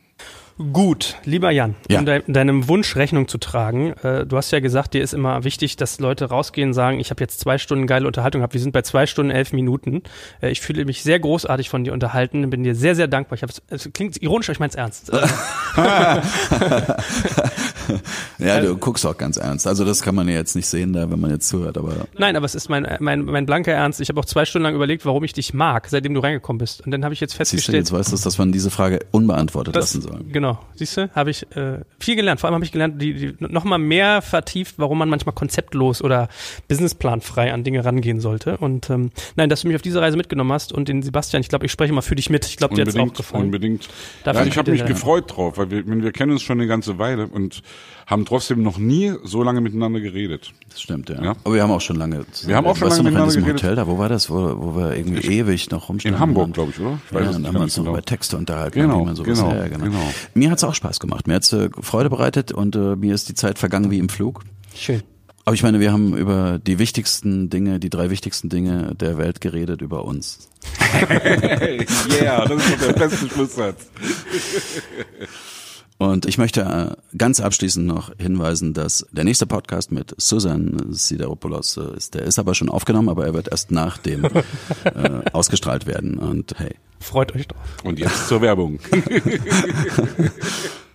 Gut, lieber Jan, Ja. um de deinem Wunsch Rechnung zu tragen, äh, du hast ja gesagt, dir ist immer wichtig, dass Leute rausgehen und sagen, ich habe jetzt zwei Stunden geile Unterhaltung gehabt. Wir sind bei zwei Stunden elf Minuten. Äh, ich fühle mich sehr großartig von dir unterhalten, bin dir sehr, sehr dankbar. Ich hab's, es klingt ironisch, aber ich meine es ernst. Ja, du guckst auch ganz ernst. Also das kann man ja jetzt nicht sehen, da, wenn man jetzt zuhört, aber Nein, aber es ist mein, mein, mein blanker Ernst. Ich habe auch zwei Stunden lang überlegt, warum ich dich mag, seitdem du reingekommen bist. Und dann habe ich jetzt siehst du, festgestellt, jetzt weißt du, dass man diese Frage unbeantwortet Das, lassen soll. genau, siehst du, habe ich äh, viel gelernt. Vor allem habe ich gelernt, die, die noch mal mehr vertieft, warum man manchmal konzeptlos oder businessplanfrei an Dinge rangehen sollte. Und ähm, nein, dass du mich auf diese Reise mitgenommen hast und den Sebastian, ich glaube, ich spreche mal für dich mit. Ich glaube, dir hat's auch Unbedingt, gefallen. unbedingt. Dafür ja, ich habe mich der- gefreut drauf, weil wir, wir kennen uns schon eine ganze Weile und haben trotzdem noch nie so lange miteinander geredet. Das stimmt, ja. Ja. Aber wir haben auch schon lange. Wir haben auch schon weißt lange in miteinander diesem geredet. Hotel da, wo war das, wo, wo wir irgendwie ewig noch rumstanden? In Hamburg, glaube ich, oder? Ich ja, es und dann nicht haben wir uns noch genau. über Texte unterhalten, Genau, wie man sowas genau, ja, genau. genau. Mir hat's auch Spaß gemacht. Mir hat's äh, Freude bereitet und äh, mir ist die Zeit vergangen wie im Flug. Schön. Aber ich meine, wir haben über die wichtigsten Dinge, die drei wichtigsten Dinge der Welt geredet, über uns. yeah, das ist doch der beste Schlusssatz. Und ich möchte äh, ganz abschließend noch hinweisen, dass der nächste Podcast mit Susan Sideropoulos äh, ist, der ist aber schon aufgenommen, aber er wird erst nach dem äh, ausgestrahlt werden. Und hey, Freut euch drauf. Und jetzt zur Werbung.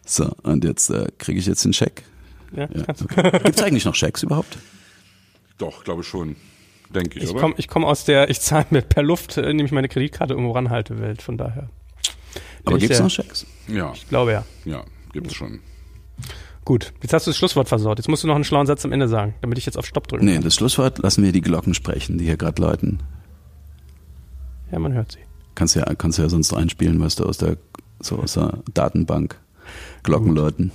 so, und jetzt äh, kriege ich jetzt den Scheck. Ja, Ja, okay. Gibt's eigentlich noch Schecks überhaupt? Doch, glaube schon. Denke ich, Ich komme ich komm aus der, ich zahle mit per Luft, äh, nehme ich meine Kreditkarte irgendwo ranhalte Welt, von daher. Aber ich gibt's der- noch Schecks? Ja, Ich glaube ja. ja, gibt's schon. Gut, jetzt hast du das Schlusswort versaut. Jetzt musst du noch einen schlauen Satz am Ende sagen, damit ich jetzt auf Stopp drücken Nee, kann. das Schlusswort lassen wir die Glocken sprechen, die hier gerade läuten. Ja, man hört sie. Kannst ja, kannst ja sonst einspielen, weißt du, aus der, so aus der Datenbank. Glocken läuten.